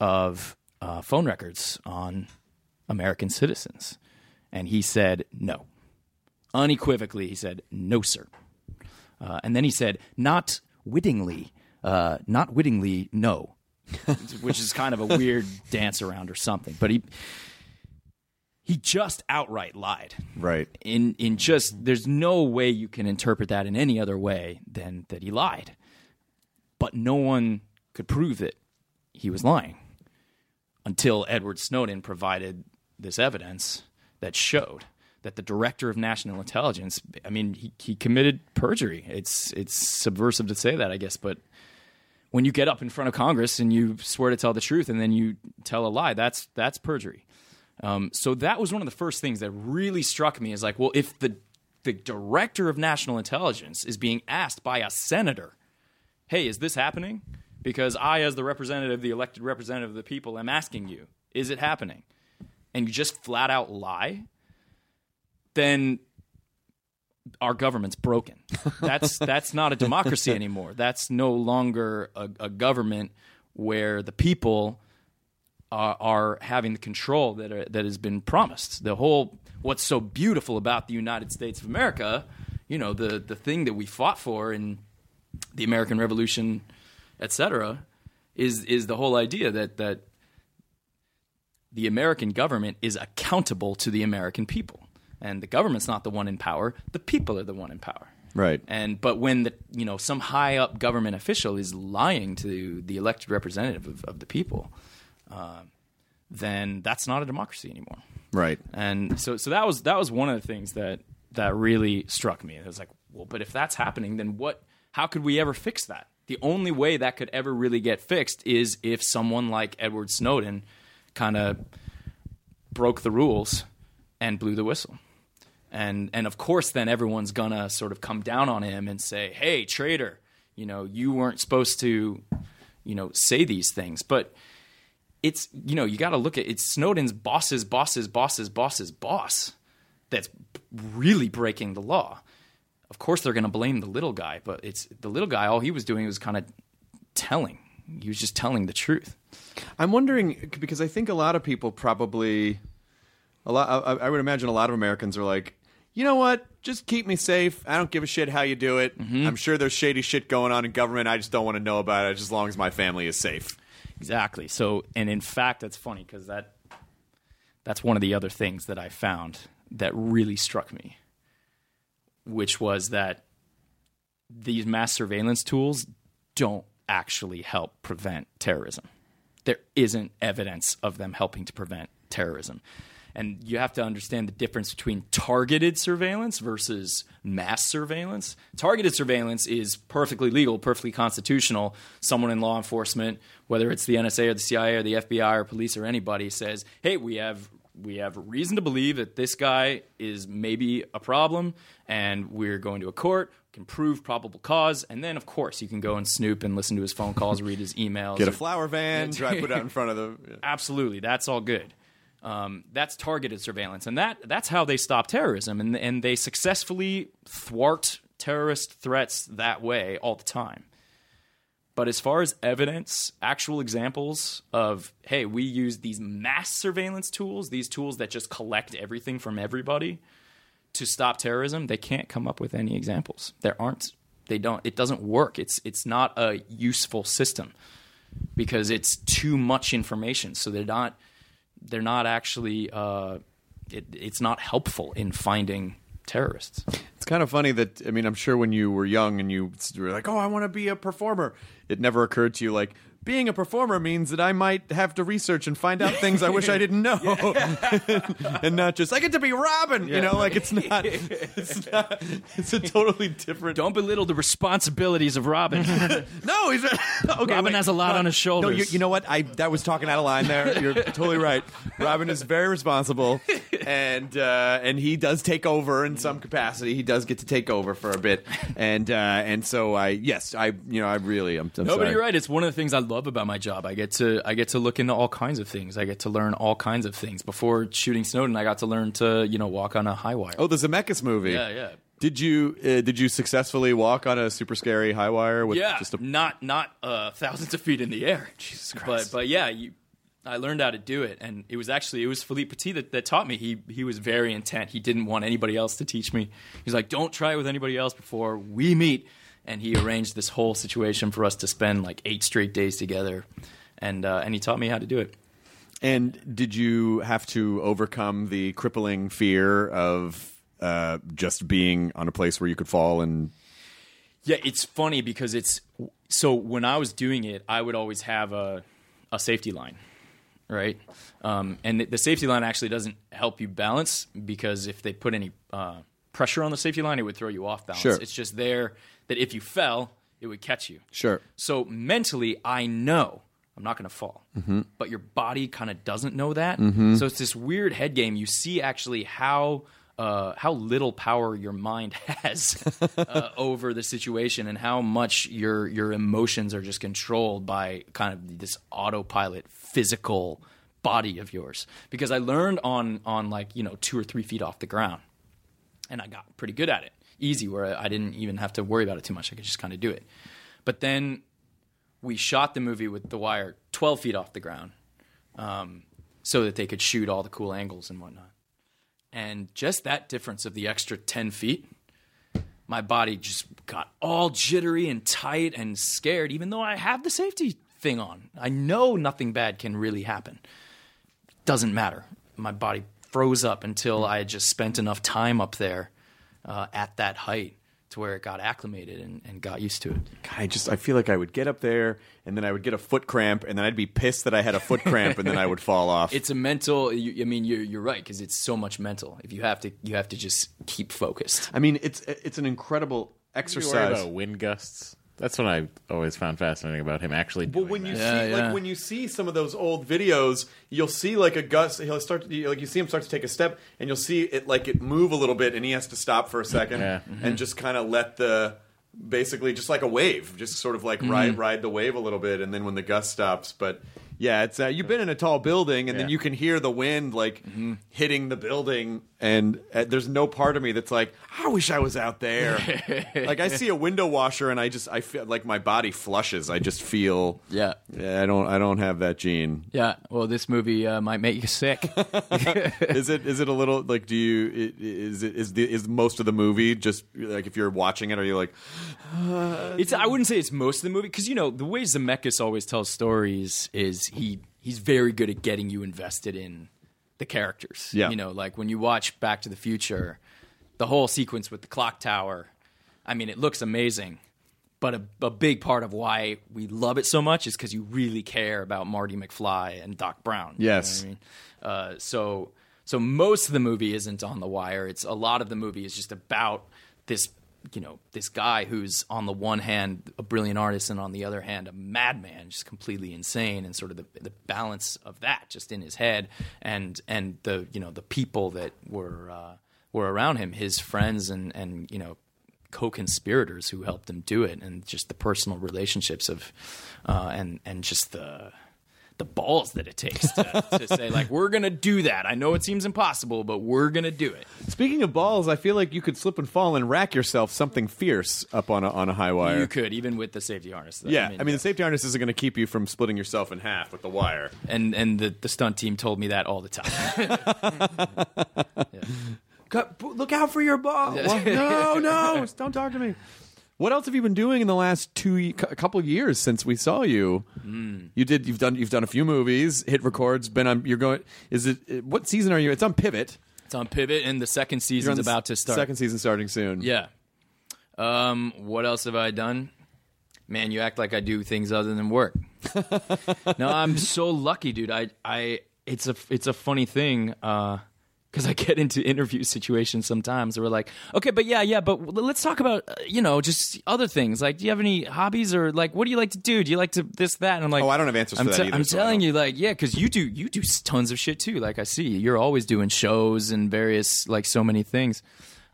of uh, phone records on American citizens? And he said, No. Unequivocally, he said, No, sir. Uh, and then he said, Not wittingly, uh, not wittingly, no. <laughs> Which is kind of a weird dance around or something. But he he just outright lied. Right. in in just there's no way you can interpret that in any other way than that he lied. But no one could prove that he was lying until Edward Snowden provided this evidence that showed that the director of national intelligence I mean he, he committed perjury. It's it's subversive to say that I guess but when you get up in front of Congress and you swear to tell the truth and then you tell a lie that's that's perjury um, so that was one of the first things that really struck me is like, well, if the the director of national intelligence is being asked by a senator, "Hey, is this happening?" Because I, as the representative, the elected representative of the people, am asking you, "Is it happening?" And you just flat out lie, then our government's broken. That's <laughs> that's not a democracy anymore. That's no longer a, a government where the people are, are having the control that are, that has been promised. The whole what's so beautiful about the United States of America, you know, the the thing that we fought for in the American Revolution, et cetera, is is the whole idea that that the American government is accountable to the American people. And the government's not the one in power, the people are the one in power. Right. And but when the you know some high up government official is lying to the elected representative of, of the people, uh, then that's not a democracy anymore. Right. And so so that was that was one of the things that that really struck me. It was like, well, but if that's happening, then what? How could we ever fix that? The only way that could ever really get fixed is if someone like Edward Snowden kind of broke the rules and blew the whistle. And and of course then everyone's gonna sort of come down on him and say, "Hey, traitor, you know, you weren't supposed to, you know, say these things." But it's you know, you got to look at it's Snowden's boss's boss's boss's boss's boss that's really breaking the law. Of course they're going to blame the little guy, but it's the little guy all he was doing was kind of telling. He was just telling the truth. I'm wondering because I think a lot of people probably a lot. I, I would imagine a lot of Americans are like, you know what? Just keep me safe. I don't give a shit how you do it. Mm-hmm. I'm sure there's shady shit going on in government. I just don't want to know about it as long as my family is safe. Exactly. So, and in fact, that's funny because that that's one of the other things that I found that really struck me, which was that these mass surveillance tools don't actually help prevent terrorism. There isn't evidence of them helping to prevent terrorism. And you have to understand the difference between targeted surveillance versus mass surveillance. Targeted surveillance is perfectly legal, perfectly constitutional. Someone in law enforcement, whether it's the NSA or the CIA or the FBI or police or anybody, says, "Hey, we have we have reason to believe that this guy is maybe a problem, and we're going to a court." Can prove probable cause, and then of course you can go and snoop and listen to his phone calls, read his emails, Get a or- flower van, drive put it out in front of the. Absolutely, that's all good. Um, that's targeted surveillance, and that that's how they stop terrorism, and and they successfully thwart terrorist threats that way all the time. But as far as evidence, actual examples of hey, we use these mass surveillance tools, these tools that just collect everything from everybody to stop terrorism, they can't come up with any examples. There aren't. They don't. It doesn't work. It's it's not a useful system because it's too much information. So they're not they're not actually uh, it, it's not helpful in finding terrorists. It's kind of funny that I mean I'm sure when you were young and you were like, oh, I want to be a performer, it never occurred to you like. Being a performer means that I might have to research and find out things I wish I didn't know, <laughs> <laughs> and not just I get to be Robin. You know, like it's not, it's not, it's a totally different. Don't belittle the responsibilities of Robin. <laughs> No, he's okay. Robin wait. has a lot on his No, shoulders. you, you know what? I that was talking out of line there. You're totally right. Robin is very responsible, <laughs> and uh, and he does take over in some capacity. He does get to take over for a bit, and uh, and so I yes I you know I really I'm No, but you're right. It's one of the things I love about my job. I get to I get to look into all kinds of things. I get to learn all kinds of things. Before shooting Snowden, I got to learn to you know walk on a high wire. Oh, the Zemeckis movie. yeah, yeah. Did you uh, did you successfully walk on a super scary high wire with yeah, just a not not uh, thousands of feet in the air. Jesus Christ. But but yeah, you, I learned how to do it, and it was actually it was Philippe Petit that, that taught me. He he was very intent. He didn't want anybody else to teach me. He's like, don't try it with anybody else before we meet. And he arranged this whole situation for us to spend like eight straight days together, and uh, and he taught me how to do it. And did you have to overcome the crippling fear of uh, just being on a place where you could fall and Yeah, it's funny because it's so when I was doing it, I would always have a a safety line, right? Um, and the, the safety line actually doesn't help you balance because if they put any uh, pressure on the safety line, it would throw you off balance. Sure. It's just there that if you fell, it would catch you. sure So mentally, I know I'm not going to fall, but your body kind of doesn't know that. So it's this weird head game. You see actually how uh, how little power your mind <laughs> has uh, over the situation, and how much your your emotions are just controlled by kind of this autopilot physical body of yours. Because I learned on on like you know two or three feet off the ground and I got pretty good at it. Easy, where I didn't even have to worry about it too much. I could just kind of do it. But then we shot the movie with the wire 12 feet off the ground um, so that they could shoot all the cool angles and whatnot. And just that difference of the extra 10 feet, my body just got all jittery and tight and scared, even though I have the safety thing on. I know nothing bad can really happen doesn't matter. My body froze up until I had just spent enough time up there uh, at that height to where it got acclimated and, and got used to it. God, I just I feel like I would get up there and then I would get a foot cramp and then I'd be pissed that I had a foot cramp and then I would fall off. <laughs> It's a mental. You, I mean, you're you're right because it's so much mental. If you have to, you have to just keep focused. I mean, it's it's an incredible You exercise. about wind gusts. That's what I always found fascinating about him actually. Well, doing when you. Yeah, see yeah. like when you see some of those old videos, you'll see like a gust. He'll start to, like you see him start to take a step, and you'll see it like it move a little bit, and he has to stop for a second Yeah. Mm-hmm. and just kind of let the basically just like a wave, just sort of like ride mm-hmm. ride the wave a little bit, and then when the gust stops, but. Yeah, it's uh, you've been in a tall building, and then you can hear the wind like mm-hmm. hitting the building, and uh, there's no part of me that's like, I wish I was out there. <laughs> like I see a window washer, and I just I feel like my body flushes. I just feel Yeah. yeah, I don't. I don't have that gene. Yeah. Well, this movie uh, might make you sick. <laughs> is it? Is it a little like? Do you? Is it? Is the? Is most of the movie just like if you're watching it? Are you like? It's I wouldn't say it's most of the movie because you know the way Zemeckis always tells stories is he he's very good at getting you invested in the characters. Yeah. you know, like when you watch Back to the Future, the whole sequence with the clock tower. I mean, it looks amazing, but a, a big part of why we love it so much is because you really care about Marty McFly and Doc Brown. You know Yes. I mean? Uh, so so most of the movie isn't on the wire. It's a lot of the movie is just about this you know this guy who's on the one hand a brilliant artist and on the other hand a madman, just completely insane, and sort of the, the balance of that just in his head and and the you know the people that were uh, were around him, his friends and and you know co-conspirators who helped him do it, and just the personal relationships of uh, and and just the the balls that it takes to, <laughs> to say like we're gonna do that. I know it seems impossible, but we're gonna do it. Speaking of balls, I feel like you could slip and fall and rack yourself something fierce up on a on a high wire. You could even with the safety harness. though. yeah, I mean, the safety harness isn't going to keep you from splitting yourself in half with the wire. and and the, the stunt team told me that all the time. <laughs> look out for your ball. <laughs> no, no, don't talk to me. What else have you been doing in the last two cou- couple years since we saw you? You did. You've done. You've done a few movies. Hit records. Been on. You're going. Is it? What season are you? It's on Pivot. it's on pivot, and the second season's the about to start. Second season starting soon. Yeah. Um, what else have I done? Man, you act like I do things other than work. <laughs> no, I'm so lucky, dude. I, I, it's a, it's a funny thing. Uh, because I get into interview situations sometimes where we're like, okay, but yeah, yeah, but let's talk about, uh, you know, just other things. Like, do you have any hobbies or like, what do you like to do? Do you like to this, that? And I'm like, Oh, I don't have answers I'm for that either, I'm so telling you, like, yeah, because you do, you do tons of shit too. Like, I see you're always doing shows and various, like, so many things.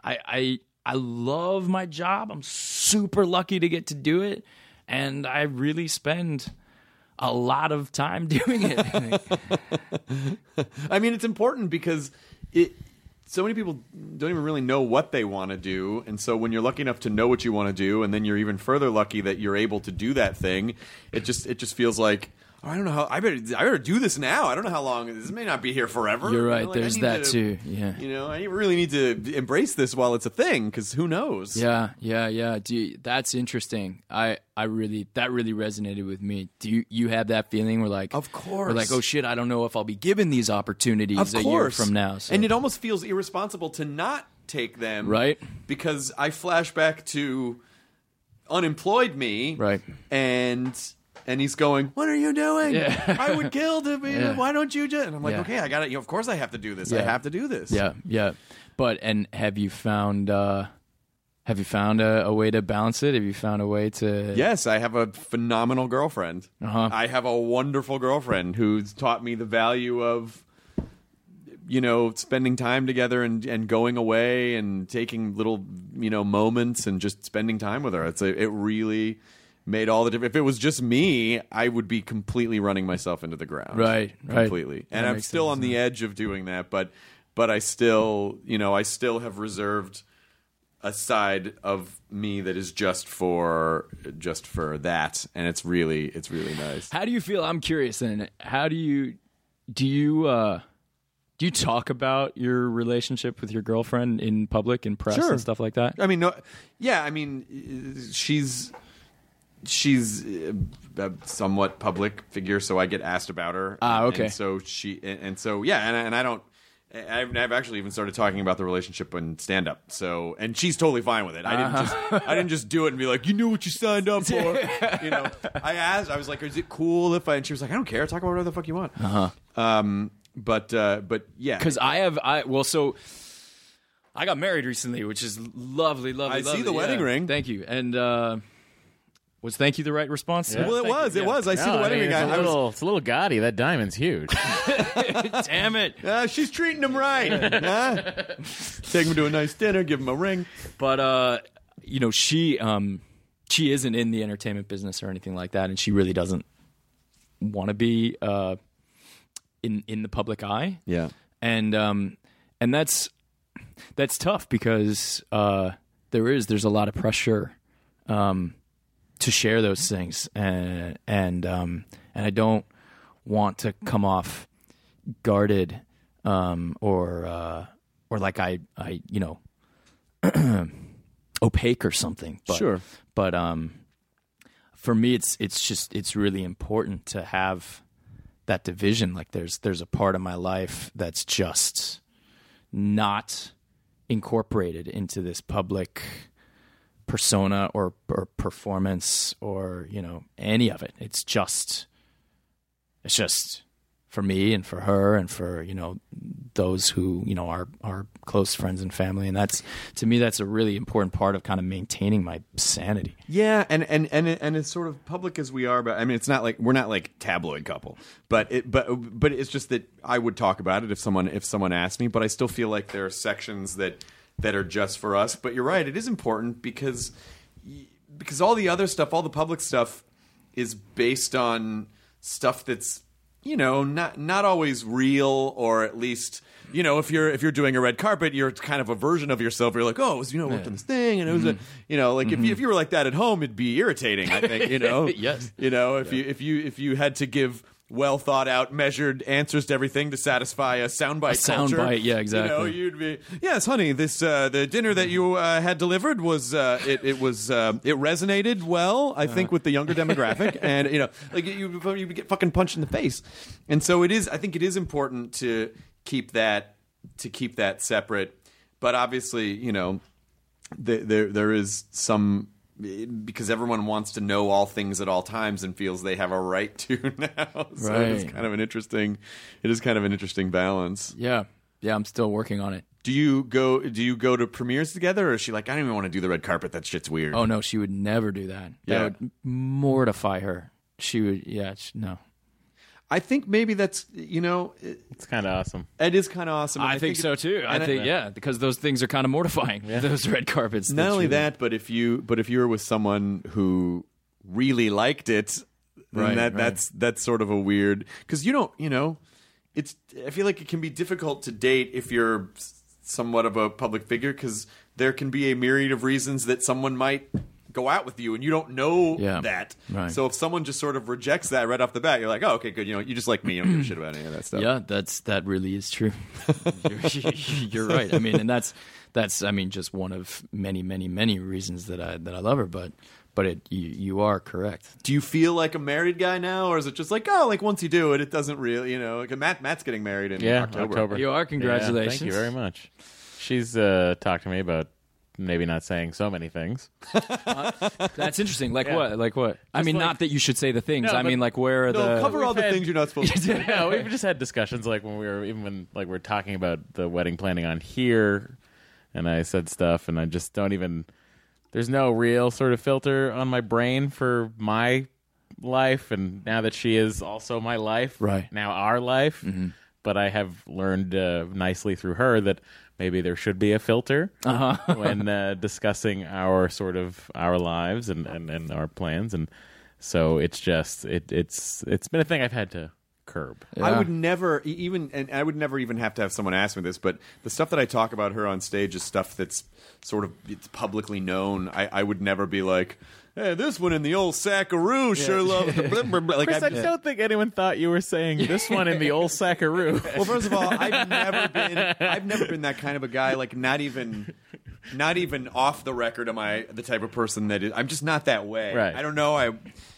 I, I, I love my job. I'm super lucky to get to do it, and I really spend a lot of time <laughs> doing it. <laughs> I mean, it's important because it. So many people don't even really know what they want to do, and so when you're lucky enough to know what you want to do, and then you're even further lucky that you're able to do that thing, it just it just feels like oh, I don't know how I better I better do this now. I don't know how long this may not be here forever. You're You know, right. like, There's that to- too. Yeah. You know, I really need to embrace this while it's a thing because who knows? Yeah, yeah, yeah. Do you, that's interesting. I, I really that really resonated with me. Do you you have that feeling where like Of course. we're like oh shit I don't know if I'll be given these opportunities of a course year from now. So. and it almost feels irresponsible to not take them Right. because i flash back to unemployed me Right. and and he's going what are you doing Yeah. i would kill to be Yeah. why don't you just and i'm like Yeah. okay i got it you know, of course i have to do this i Yeah. have to do this yeah, yeah. But and have you found uh have you found a, a way to balance it? Have you found a way to Yes, I have a phenomenal girlfriend. Uh-huh. I have a wonderful girlfriend who's taught me the value of you know spending time together and and going away and taking little you know moments and just spending time with her. It's a, it really made all the difference. If it was just me, I would be completely running myself into the ground. Right, right. completely. And That I'm still sense, on the edge of doing that, but but I still, you know, I still have reserved a side of me that is just for just for that and it's really it's really nice How do you feel? I'm curious. Then, how do you do you uh, do you talk about your relationship with your girlfriend in public, in press, Sure. and stuff like that? i mean no yeah i mean she's she's uh, a somewhat public figure, so I get asked about her. Ah, And- okay. And so she, and, so yeah, and, I- and I don't. I've, I've actually even started talking about the relationship in stand up. So, and she's totally fine with it. I didn't Uh-huh. just, I didn't just do it and be like, you knew what you signed up for. <laughs> you know, I asked, I was like, is it cool if I, and she was like, I don't care. Talk about whatever the fuck you want. Uh-huh. Um, but, uh, but yeah. because I have I well so I got married recently, which is lovely, lovely. I see the wedding yeah. ring. Thank you. And uh, was thank you the right response? well, it was, it was. I see No, the I wedding mean, ring. it's, I, a I was, it's a little gaudy. That diamond's huge. <laughs> <laughs> Damn it! uh, she's treating him right. <laughs> huh? Take him to a nice dinner, give him a ring. But uh, you know, she um, she isn't in the entertainment business or anything like that, and she really doesn't want to be uh, in in the public eye. Yeah. and um, and that's that's tough because uh, there is there's a lot of pressure um, to share those things, and and um, and I don't want to come off guarded um, or uh, or like I I you know <clears throat> opaque or something. But, Sure. but um, for me, it's it's just it's really important to have that division. Like there's there's a part of my life that's just not incorporated into this public persona or, or performance or you know any of it. It's just it's just for me and for her and for you know those who you know are are close friends and family. And that's to me that's a really important part of kind of maintaining my sanity. Yeah, and and and and as sort of public as we are, but I mean, it's not like we're not like tabloid couple, but it but but it's just that I would talk about it if someone if someone asked me, but I still feel like there are sections that that are just for us. But you're right, it is important because because all the other stuff, all the public stuff, is based on stuff that's you know not not always real or at least you know if you're if you're doing a red carpet you're kind of a version of yourself. You're like oh it was, you know I worked on this thing and it was a mm-hmm. you know like if, you, mm-hmm. if you were like that at home it'd be irritating i think you know? <laughs> Yes. you know if you if you if you had to give well thought out measured answers to everything to satisfy a soundbite A soundbite, yeah, you know exactly. you'd be yes honey this uh the dinner that you uh, had delivered was uh it, it was uh, it resonated well i think with the younger demographic. <laughs> And you know like you you get fucking punched in the face. And so it is i think it is important to keep that to keep that separate. But obviously you know th- there there is some because everyone wants to know all things at all times and feels they have a right to <laughs> now. <laughs> so it's kind of an interesting it is kind of an interesting balance. yeah yeah i'm still working on it Do you go do you go to premieres together or is she like I don't even want to do the red carpet that shit's weird. oh no she would never do that that Yeah. would mortify her she would yeah sh no I think maybe that's you know it, It's kind of awesome. it is kind of awesome. and I, think, so too. I and think yeah, because those things are kind of mortifying. Yeah. Those red carpets. not That's only really- that, but if you but if you were with someone who really liked it, then Right, that right. that's that's sort of a weird because you don't you know it's I feel like it can be difficult to date if you're somewhat of a public figure because there can be a myriad of reasons that someone might go out with you and you don't know Yeah, that. right. So if someone just sort of rejects that right off the bat, you're like, oh, okay, good. You know, you just like me. You don't give a shit about any of that stuff. Yeah, that's that really is true. <laughs> you're, you're right. I mean, and that's that's I mean just one of many, many, many reasons that I that I love her. But but it you, you are correct. Do you feel like a married guy now, or is it just like, oh, like once you do it, it doesn't really, you know? Like Matt, Matt's getting married in Yeah, October. October. You are. Yeah, Congratulations. thank you very much. She's uh, talked to me about maybe not saying so many things. <laughs> That's interesting. Like Yeah. what? Like what? I mean, like- not that you should say the things. No, I but- mean, like where are No, the cover all the had- things you're not supposed to. <laughs> say. yeah, we've just had discussions like when we were even when like we're talking about the wedding planning on here, and I said stuff, and I just don't even. There's no real sort of filter on my brain for my life, and now that she is also my life, Right. now our life. But I have learned uh, nicely through her that maybe there should be a filter <laughs> when uh, discussing our sort of our lives and, and, and our plans, and so it's just it it's it's been a thing I've had to curb. I would never e- even, and I would never even have to have someone ask me this, but the stuff that I talk about her on stage is stuff that's sort of it's publicly known. I, I would never be like, hey, this one in the old Sackaroo sure loves the <laughs> blah, blah, blah. like. Chris, I I've- don't think anyone thought you were saying this one in the old <laughs> Sackaroo. Well, first of all, I've never been I've never been that kind of a guy. Like not even not even off the record am I the type of person that is. I'm just not that way. Right. I don't know. I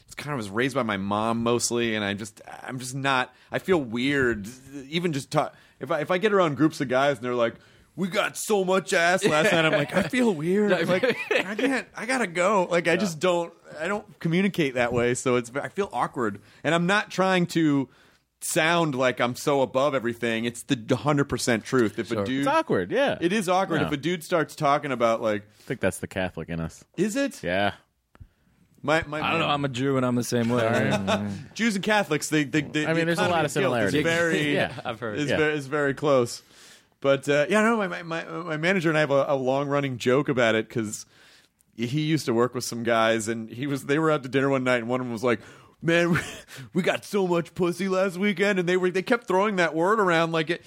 it's kind of was raised by my mom mostly, and I'm just I'm just not. I feel weird even just talk. If I if I get around groups of guys and they're like. We got so much ass last night. I'm like, I feel <laughs> weird. I'm Like, I can't. I gotta go. Like, I just don't. I don't communicate that way. So it's. I feel awkward, and I'm not trying to sound like I'm so above everything. It's the 100 percent truth. If a dude, It's awkward. Yeah, it is awkward No. if a dude starts talking about like, I think that's the Catholic in us. is it? Yeah. My, my I don't know. I'm a Jew and I'm the same way. <laughs> Jews and Catholics. They, they, they I mean, the there's a lot economy of guilt is similarities. Very, <laughs> Yeah, I've heard. is Yeah. very, is very close. But uh, yeah, no, my, my my my manager and I have a, a long running joke about it because he used to work with some guys, and he was they were out to dinner one night, and one of them was like. Man, <laughs> we, we got so much pussy last weekend, and they were they kept throwing that word around like it,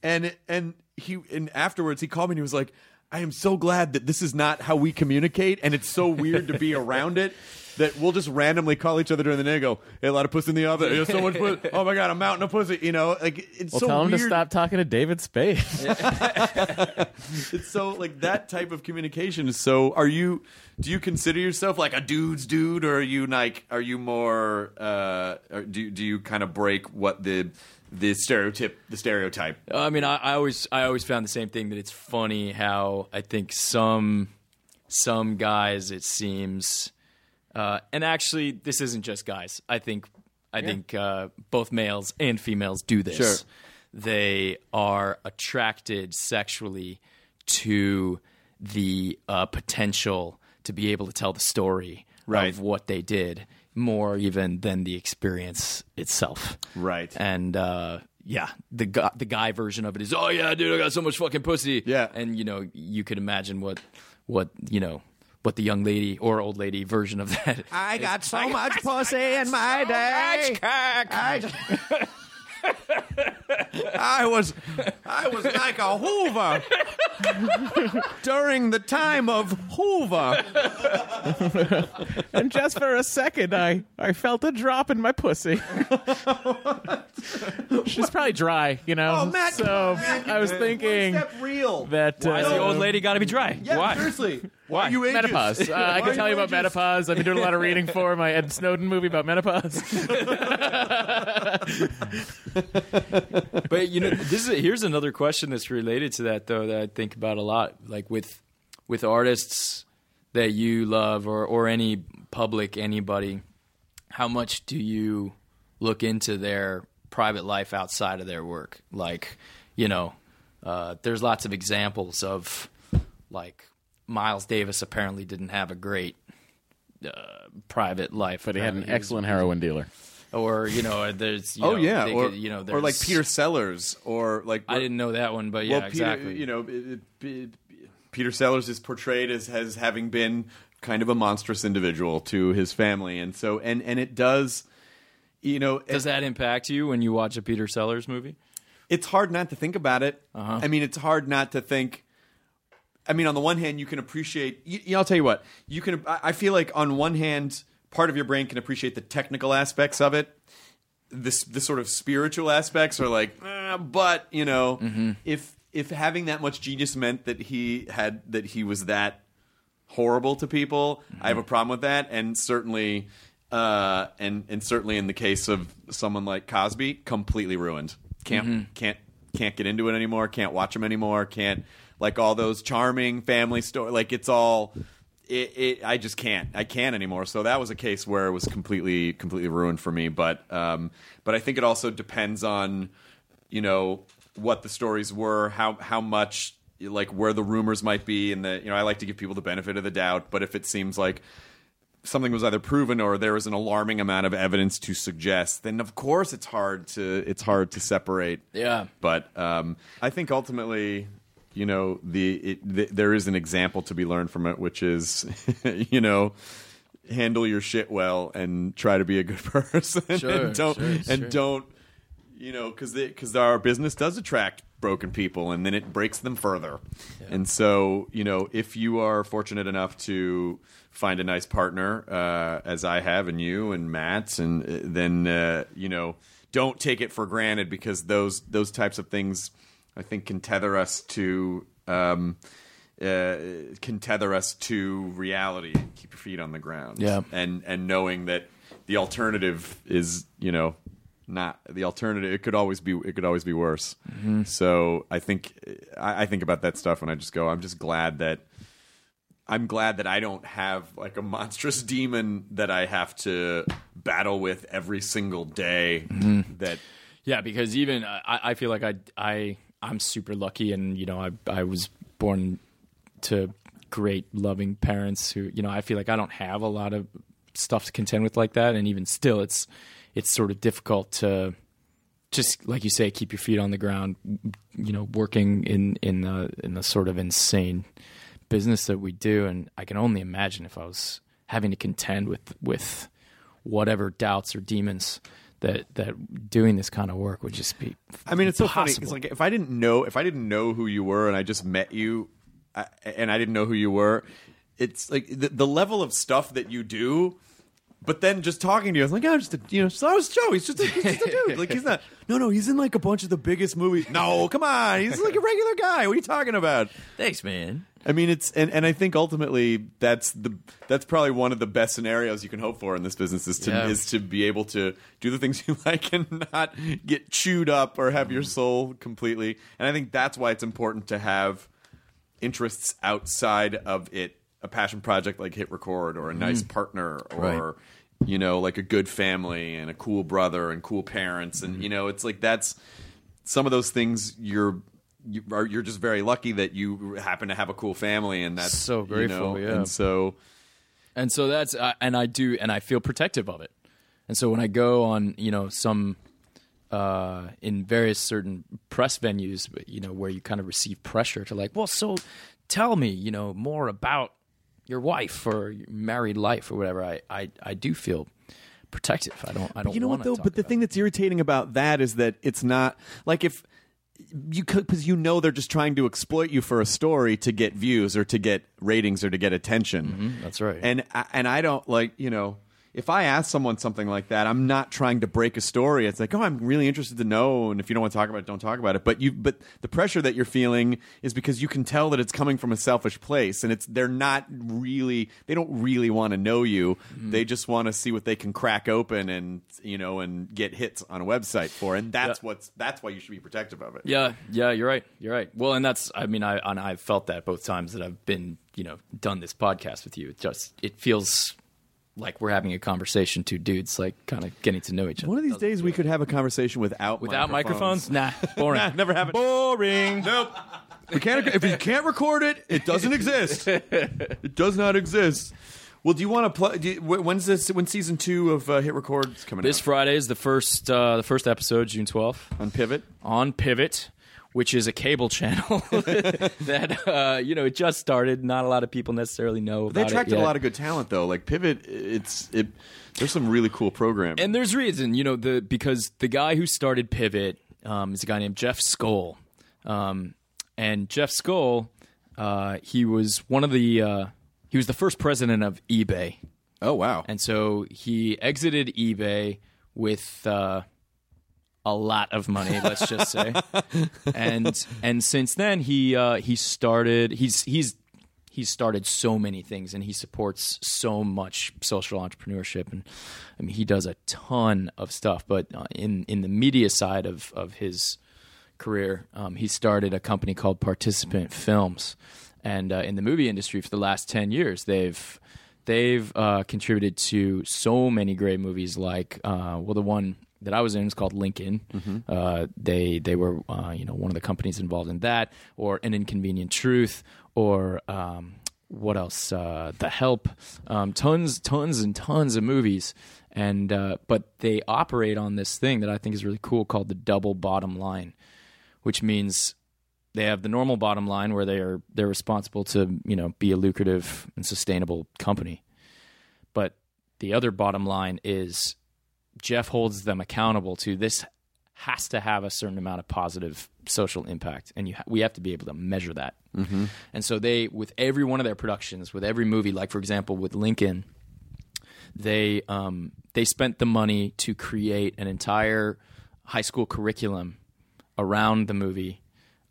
and and he and afterwards he called me and he was like, I am so glad that this is not how we communicate, and it's so weird to be <laughs> around it that we'll just randomly call each other during the day and go, hey, a lot of puss in the oven. There's so much pussy. <laughs> Oh my god, a mountain of pussy. You know, like it's Well, so tell him weird. to stop talking to David Spade. <laughs> It's so like that type of communication is so. Are you? Do you consider yourself like a dude's dude, or are you like? Are you more? Uh, or do do you kind of break what the the stereotype the stereotype? I mean, I, I always I always found the same thing that it's funny how I think some some guys it seems, uh, and actually this isn't just guys. I think I think uh, both males and females do this. Sure. They are attracted sexually to the uh, potential to be able to tell the story Right. of what they did more even than the experience itself. Right. And uh, yeah, the guy, the guy version of it is, oh yeah, dude, I got so much fucking pussy. Yeah. and you know, you could imagine what what you know what the young lady or old lady version of that. I got so much pussy in my day. I, <laughs> I was I was like a Hoover during the time of Hoover. and just for a second, I, I felt a drop in my pussy. She's probably dry, you know. Oh, Matt, so Matt, I was thinking step real. that Why uh, is the old lady got to be dry? Yeah, Why? seriously. Why? Are you ageist? menopause. Uh, I can tell you about ageist? menopause. I've been doing a lot of reading <laughs> for my Ed Snowden movie about menopause. But you know, this is here's another question that's related to that though that I think about a lot. Like with with artists that you love or or any public anybody, how much do you look into their private life outside of their work? Like, you know, uh, there's lots of examples of like Miles Davis apparently didn't have a great uh, private life, but he had an Apparently was- excellent heroin dealer. Or you know, there's you Oh know, yeah, they or could- you know, or like Peter Sellers, or like I didn't know that one, but yeah, well, Peter, exactly. you know, it- it- Peter Sellers is portrayed as as having been kind of a monstrous individual to his family, and so and and it does, you know, Does that impact you when you watch a Peter Sellers movie? it's hard not to think about it. Uh-huh. I mean, it's hard not to think. I mean, on the one hand, you can appreciate. You, you know, I'll tell you what. You can. I I feel like on one hand, part of your brain can appreciate the technical aspects of it. This the sort of spiritual aspects are like, eh, but you know, Mm-hmm. if if having that much genius meant that he had that he was that horrible to people, I have a problem with that, and certainly. Uh, and and certainly in the case of someone like Cosby, completely ruined. Can't can't can't get into it anymore. Can't watch him anymore. Can't like all those charming family story. Like it's all. It, it, I just can't. I can't anymore. So that was a case where it was completely, completely ruined for me. But, um, but I think it also depends on, you know, what the stories were, how how much, like where the rumors might be, and the you know, I like to give people the benefit of the doubt. But if it seems like something was either proven or there was an alarming amount of evidence to suggest, then of course it's hard to it's hard to separate. Yeah. But um, I think ultimately, you know, the, it, th there is an example to be learned from it, which is, <laughs> you know, handle your shit well and try to be a good <laughs> person, Sure, and don't sure, and sure. don't, you know, because because our business does attract broken people, and then it breaks them further. And so, you know, if you are fortunate enough to find a nice partner, uh, as I have, and you and Matt, and uh, then uh, you know, don't take it for granted because those those types of things, I think, can tether us to. Um, uh, can tether us to reality. And keep your feet on the ground. Yeah. and and knowing that the alternative is you know not the alternative. It could always be it could always be worse. So I think I, I think about that stuff and I just go. I'm just glad that. I'm glad that I don't have like a monstrous <laughs> demon that I have to battle with every single day. That Yeah, because even uh, I, I feel like I, I, I'm super lucky, and you know, I, I was born to great, loving parents who, you know, I feel like I don't have a lot of stuff to contend with like that, and even still, it's, it's sort of difficult to, just like you say, keep your feet on the ground. You know, working in in the in the sort of insane business that we do, and I can only imagine if I was having to contend with with whatever doubts or demons that that doing this kind of work would just be. I mean, it's so funny. It's like if I didn't know if I didn't know who you were and I just met you, I, and I didn't know who you were, it's like the, the level of stuff that you do. But then just talking to you, I was like, oh, just a, you know, so was Joe. He's just a, he's just a dude. <laughs> Like he's not. No, no, he's in like a bunch of the biggest movies. No, come on, he's like a regular guy. What are you talking about? Thanks, man. I mean, it's and, and I think ultimately that's the that's probably one of the best scenarios you can hope for in this business is to Yeah. is to be able to do the things <laughs> you like and not get chewed up or have your mm-hmm. soul completely. And I think that's why it's important to have interests outside of it, a passion project like Hit Record or a mm-hmm. nice partner or you know like a good family and a cool brother and cool parents. And mm-hmm. you know it's like that's some of those things you're you are you're just very lucky that you happen to have a cool family and that's So you know, grateful, yeah. and so and so that's uh, and I do and I feel protective of it. And so when I go on, you know, some uh, in various certain press venues, you know, where you kind of receive pressure to like, well, so tell me, you know, more about your wife or your married life or whatever. I I, I do feel protective. I don't I don't. you know what wanna though but the about thing that's irritating about that is that it's not like if you because you know they're just trying to exploit you for a story to get views or to get ratings or to get attention it. That's right. and and I don't like you know if I ask someone something like that, I'm not trying to break a story. It's like, oh, I'm really interested to know, and if you don't want to talk about it, don't talk about it. But you, but the pressure that you're feeling is because you can tell that it's coming from a selfish place, and it's they're not really, they don't really want to know you. Mm-hmm. They just want to see what they can crack open and you know and get hits on a website for, and that's Yeah. what's that's why you should be protective of it. Yeah, yeah, you're right. You're right. Well, and that's I mean I and I've felt that both times that I've been, you know, done this podcast with you. It just it feels like we're having a conversation two dudes like kind of getting to know each other. One of these days, we could have a conversation without without microphones? Nah, <laughs> boring. Nah, never happened. Boring. Nope. We can't. If you can't record it, it doesn't exist. It does not exist. Well, do you want to play? Do you, when's this? When season two of uh, Hit Records coming This out? Friday is the first uh, the first episode, June 12th, on Pivot. on Pivot, which is a cable channel <laughs> that uh, you know it just started. Not a lot of people necessarily know. They attracted a lot of good talent, though. Like Pivot, it's it. There's some really cool programming. And there's reason, you know, the because the guy who started Pivot um, is a guy named Jeff Skoll, um, and Jeff Skoll, uh, he was one of the uh, he was the first president of eBay, oh wow! and so he exited eBay with uh, a lot of money, let's just say, <laughs> and and since then he uh, he started he's he's he's started so many things and he supports so much social entrepreneurship. And I mean he does a ton of stuff but uh, in in the media side of of his career um, he started a company called Participant Films. And uh, in the movie industry for the last 10 years they've they've uh, contributed to so many great movies like uh, well the one that I was in is called Lincoln. Uh, they they were uh, you know one of the companies involved in that, or An Inconvenient Truth, or um, what else? Uh, the Help. Um, tons, tons, and tons of movies, and uh, but they operate on this thing that I think is really cool called the double bottom line, which means they have the normal bottom line where they are they're responsible to you know be a lucrative and sustainable company, but the other bottom line is Jeff holds them accountable to this has to have a certain amount of positive social impact, and you ha- we have to be able to measure that. Mm-hmm. And so they, with every one of their productions, with every movie, like for example with Lincoln, they um, they spent the money to create an entire high school curriculum around the movie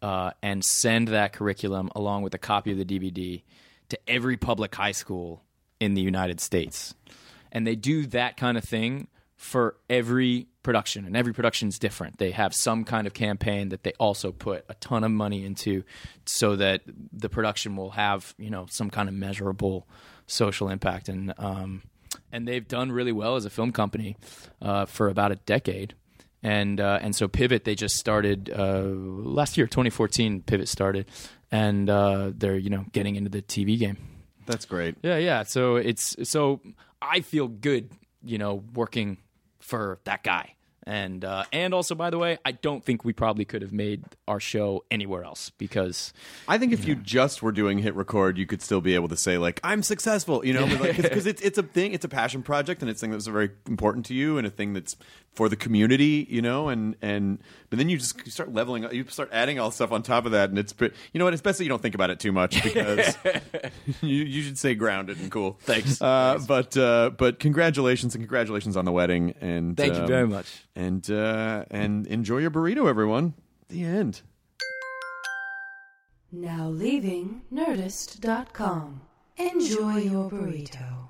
uh, and send that curriculum along with a copy of the DVD to every public high school in the United States. And they do that kind of thing for every production, and every production is different. They have some kind of campaign that they also put a ton of money into so that the production will have, you know, some kind of measurable social impact. And, um, and they've done really well as a film company uh, for about a decade. And uh, and so Pivot they just started uh, last year, 2014. Pivot started, and uh, they're you know getting into the TV game. That's great. Yeah, yeah. So it's so I feel good, you know, working for that guy. And uh, and also, by the way, I don't think we probably could have made our show anywhere else because I think if you just were doing hit record, you could still be able to say like I'm successful, you know, because it's it's a thing, it's a passion project, and it's thing that's very important to you, and a thing that's for the community, you know, and and but then you just you start leveling, up, you start adding all stuff on top of that, and it's you know what, it's best that you don't think about it too much because <laughs> you you should stay grounded and cool. Thanks. uh, but uh, but congratulations and congratulations on the wedding, and Thank you um, very much. And uh, and enjoy your burrito, everyone. The end. Now leaving Nerdist.com. Enjoy your burrito.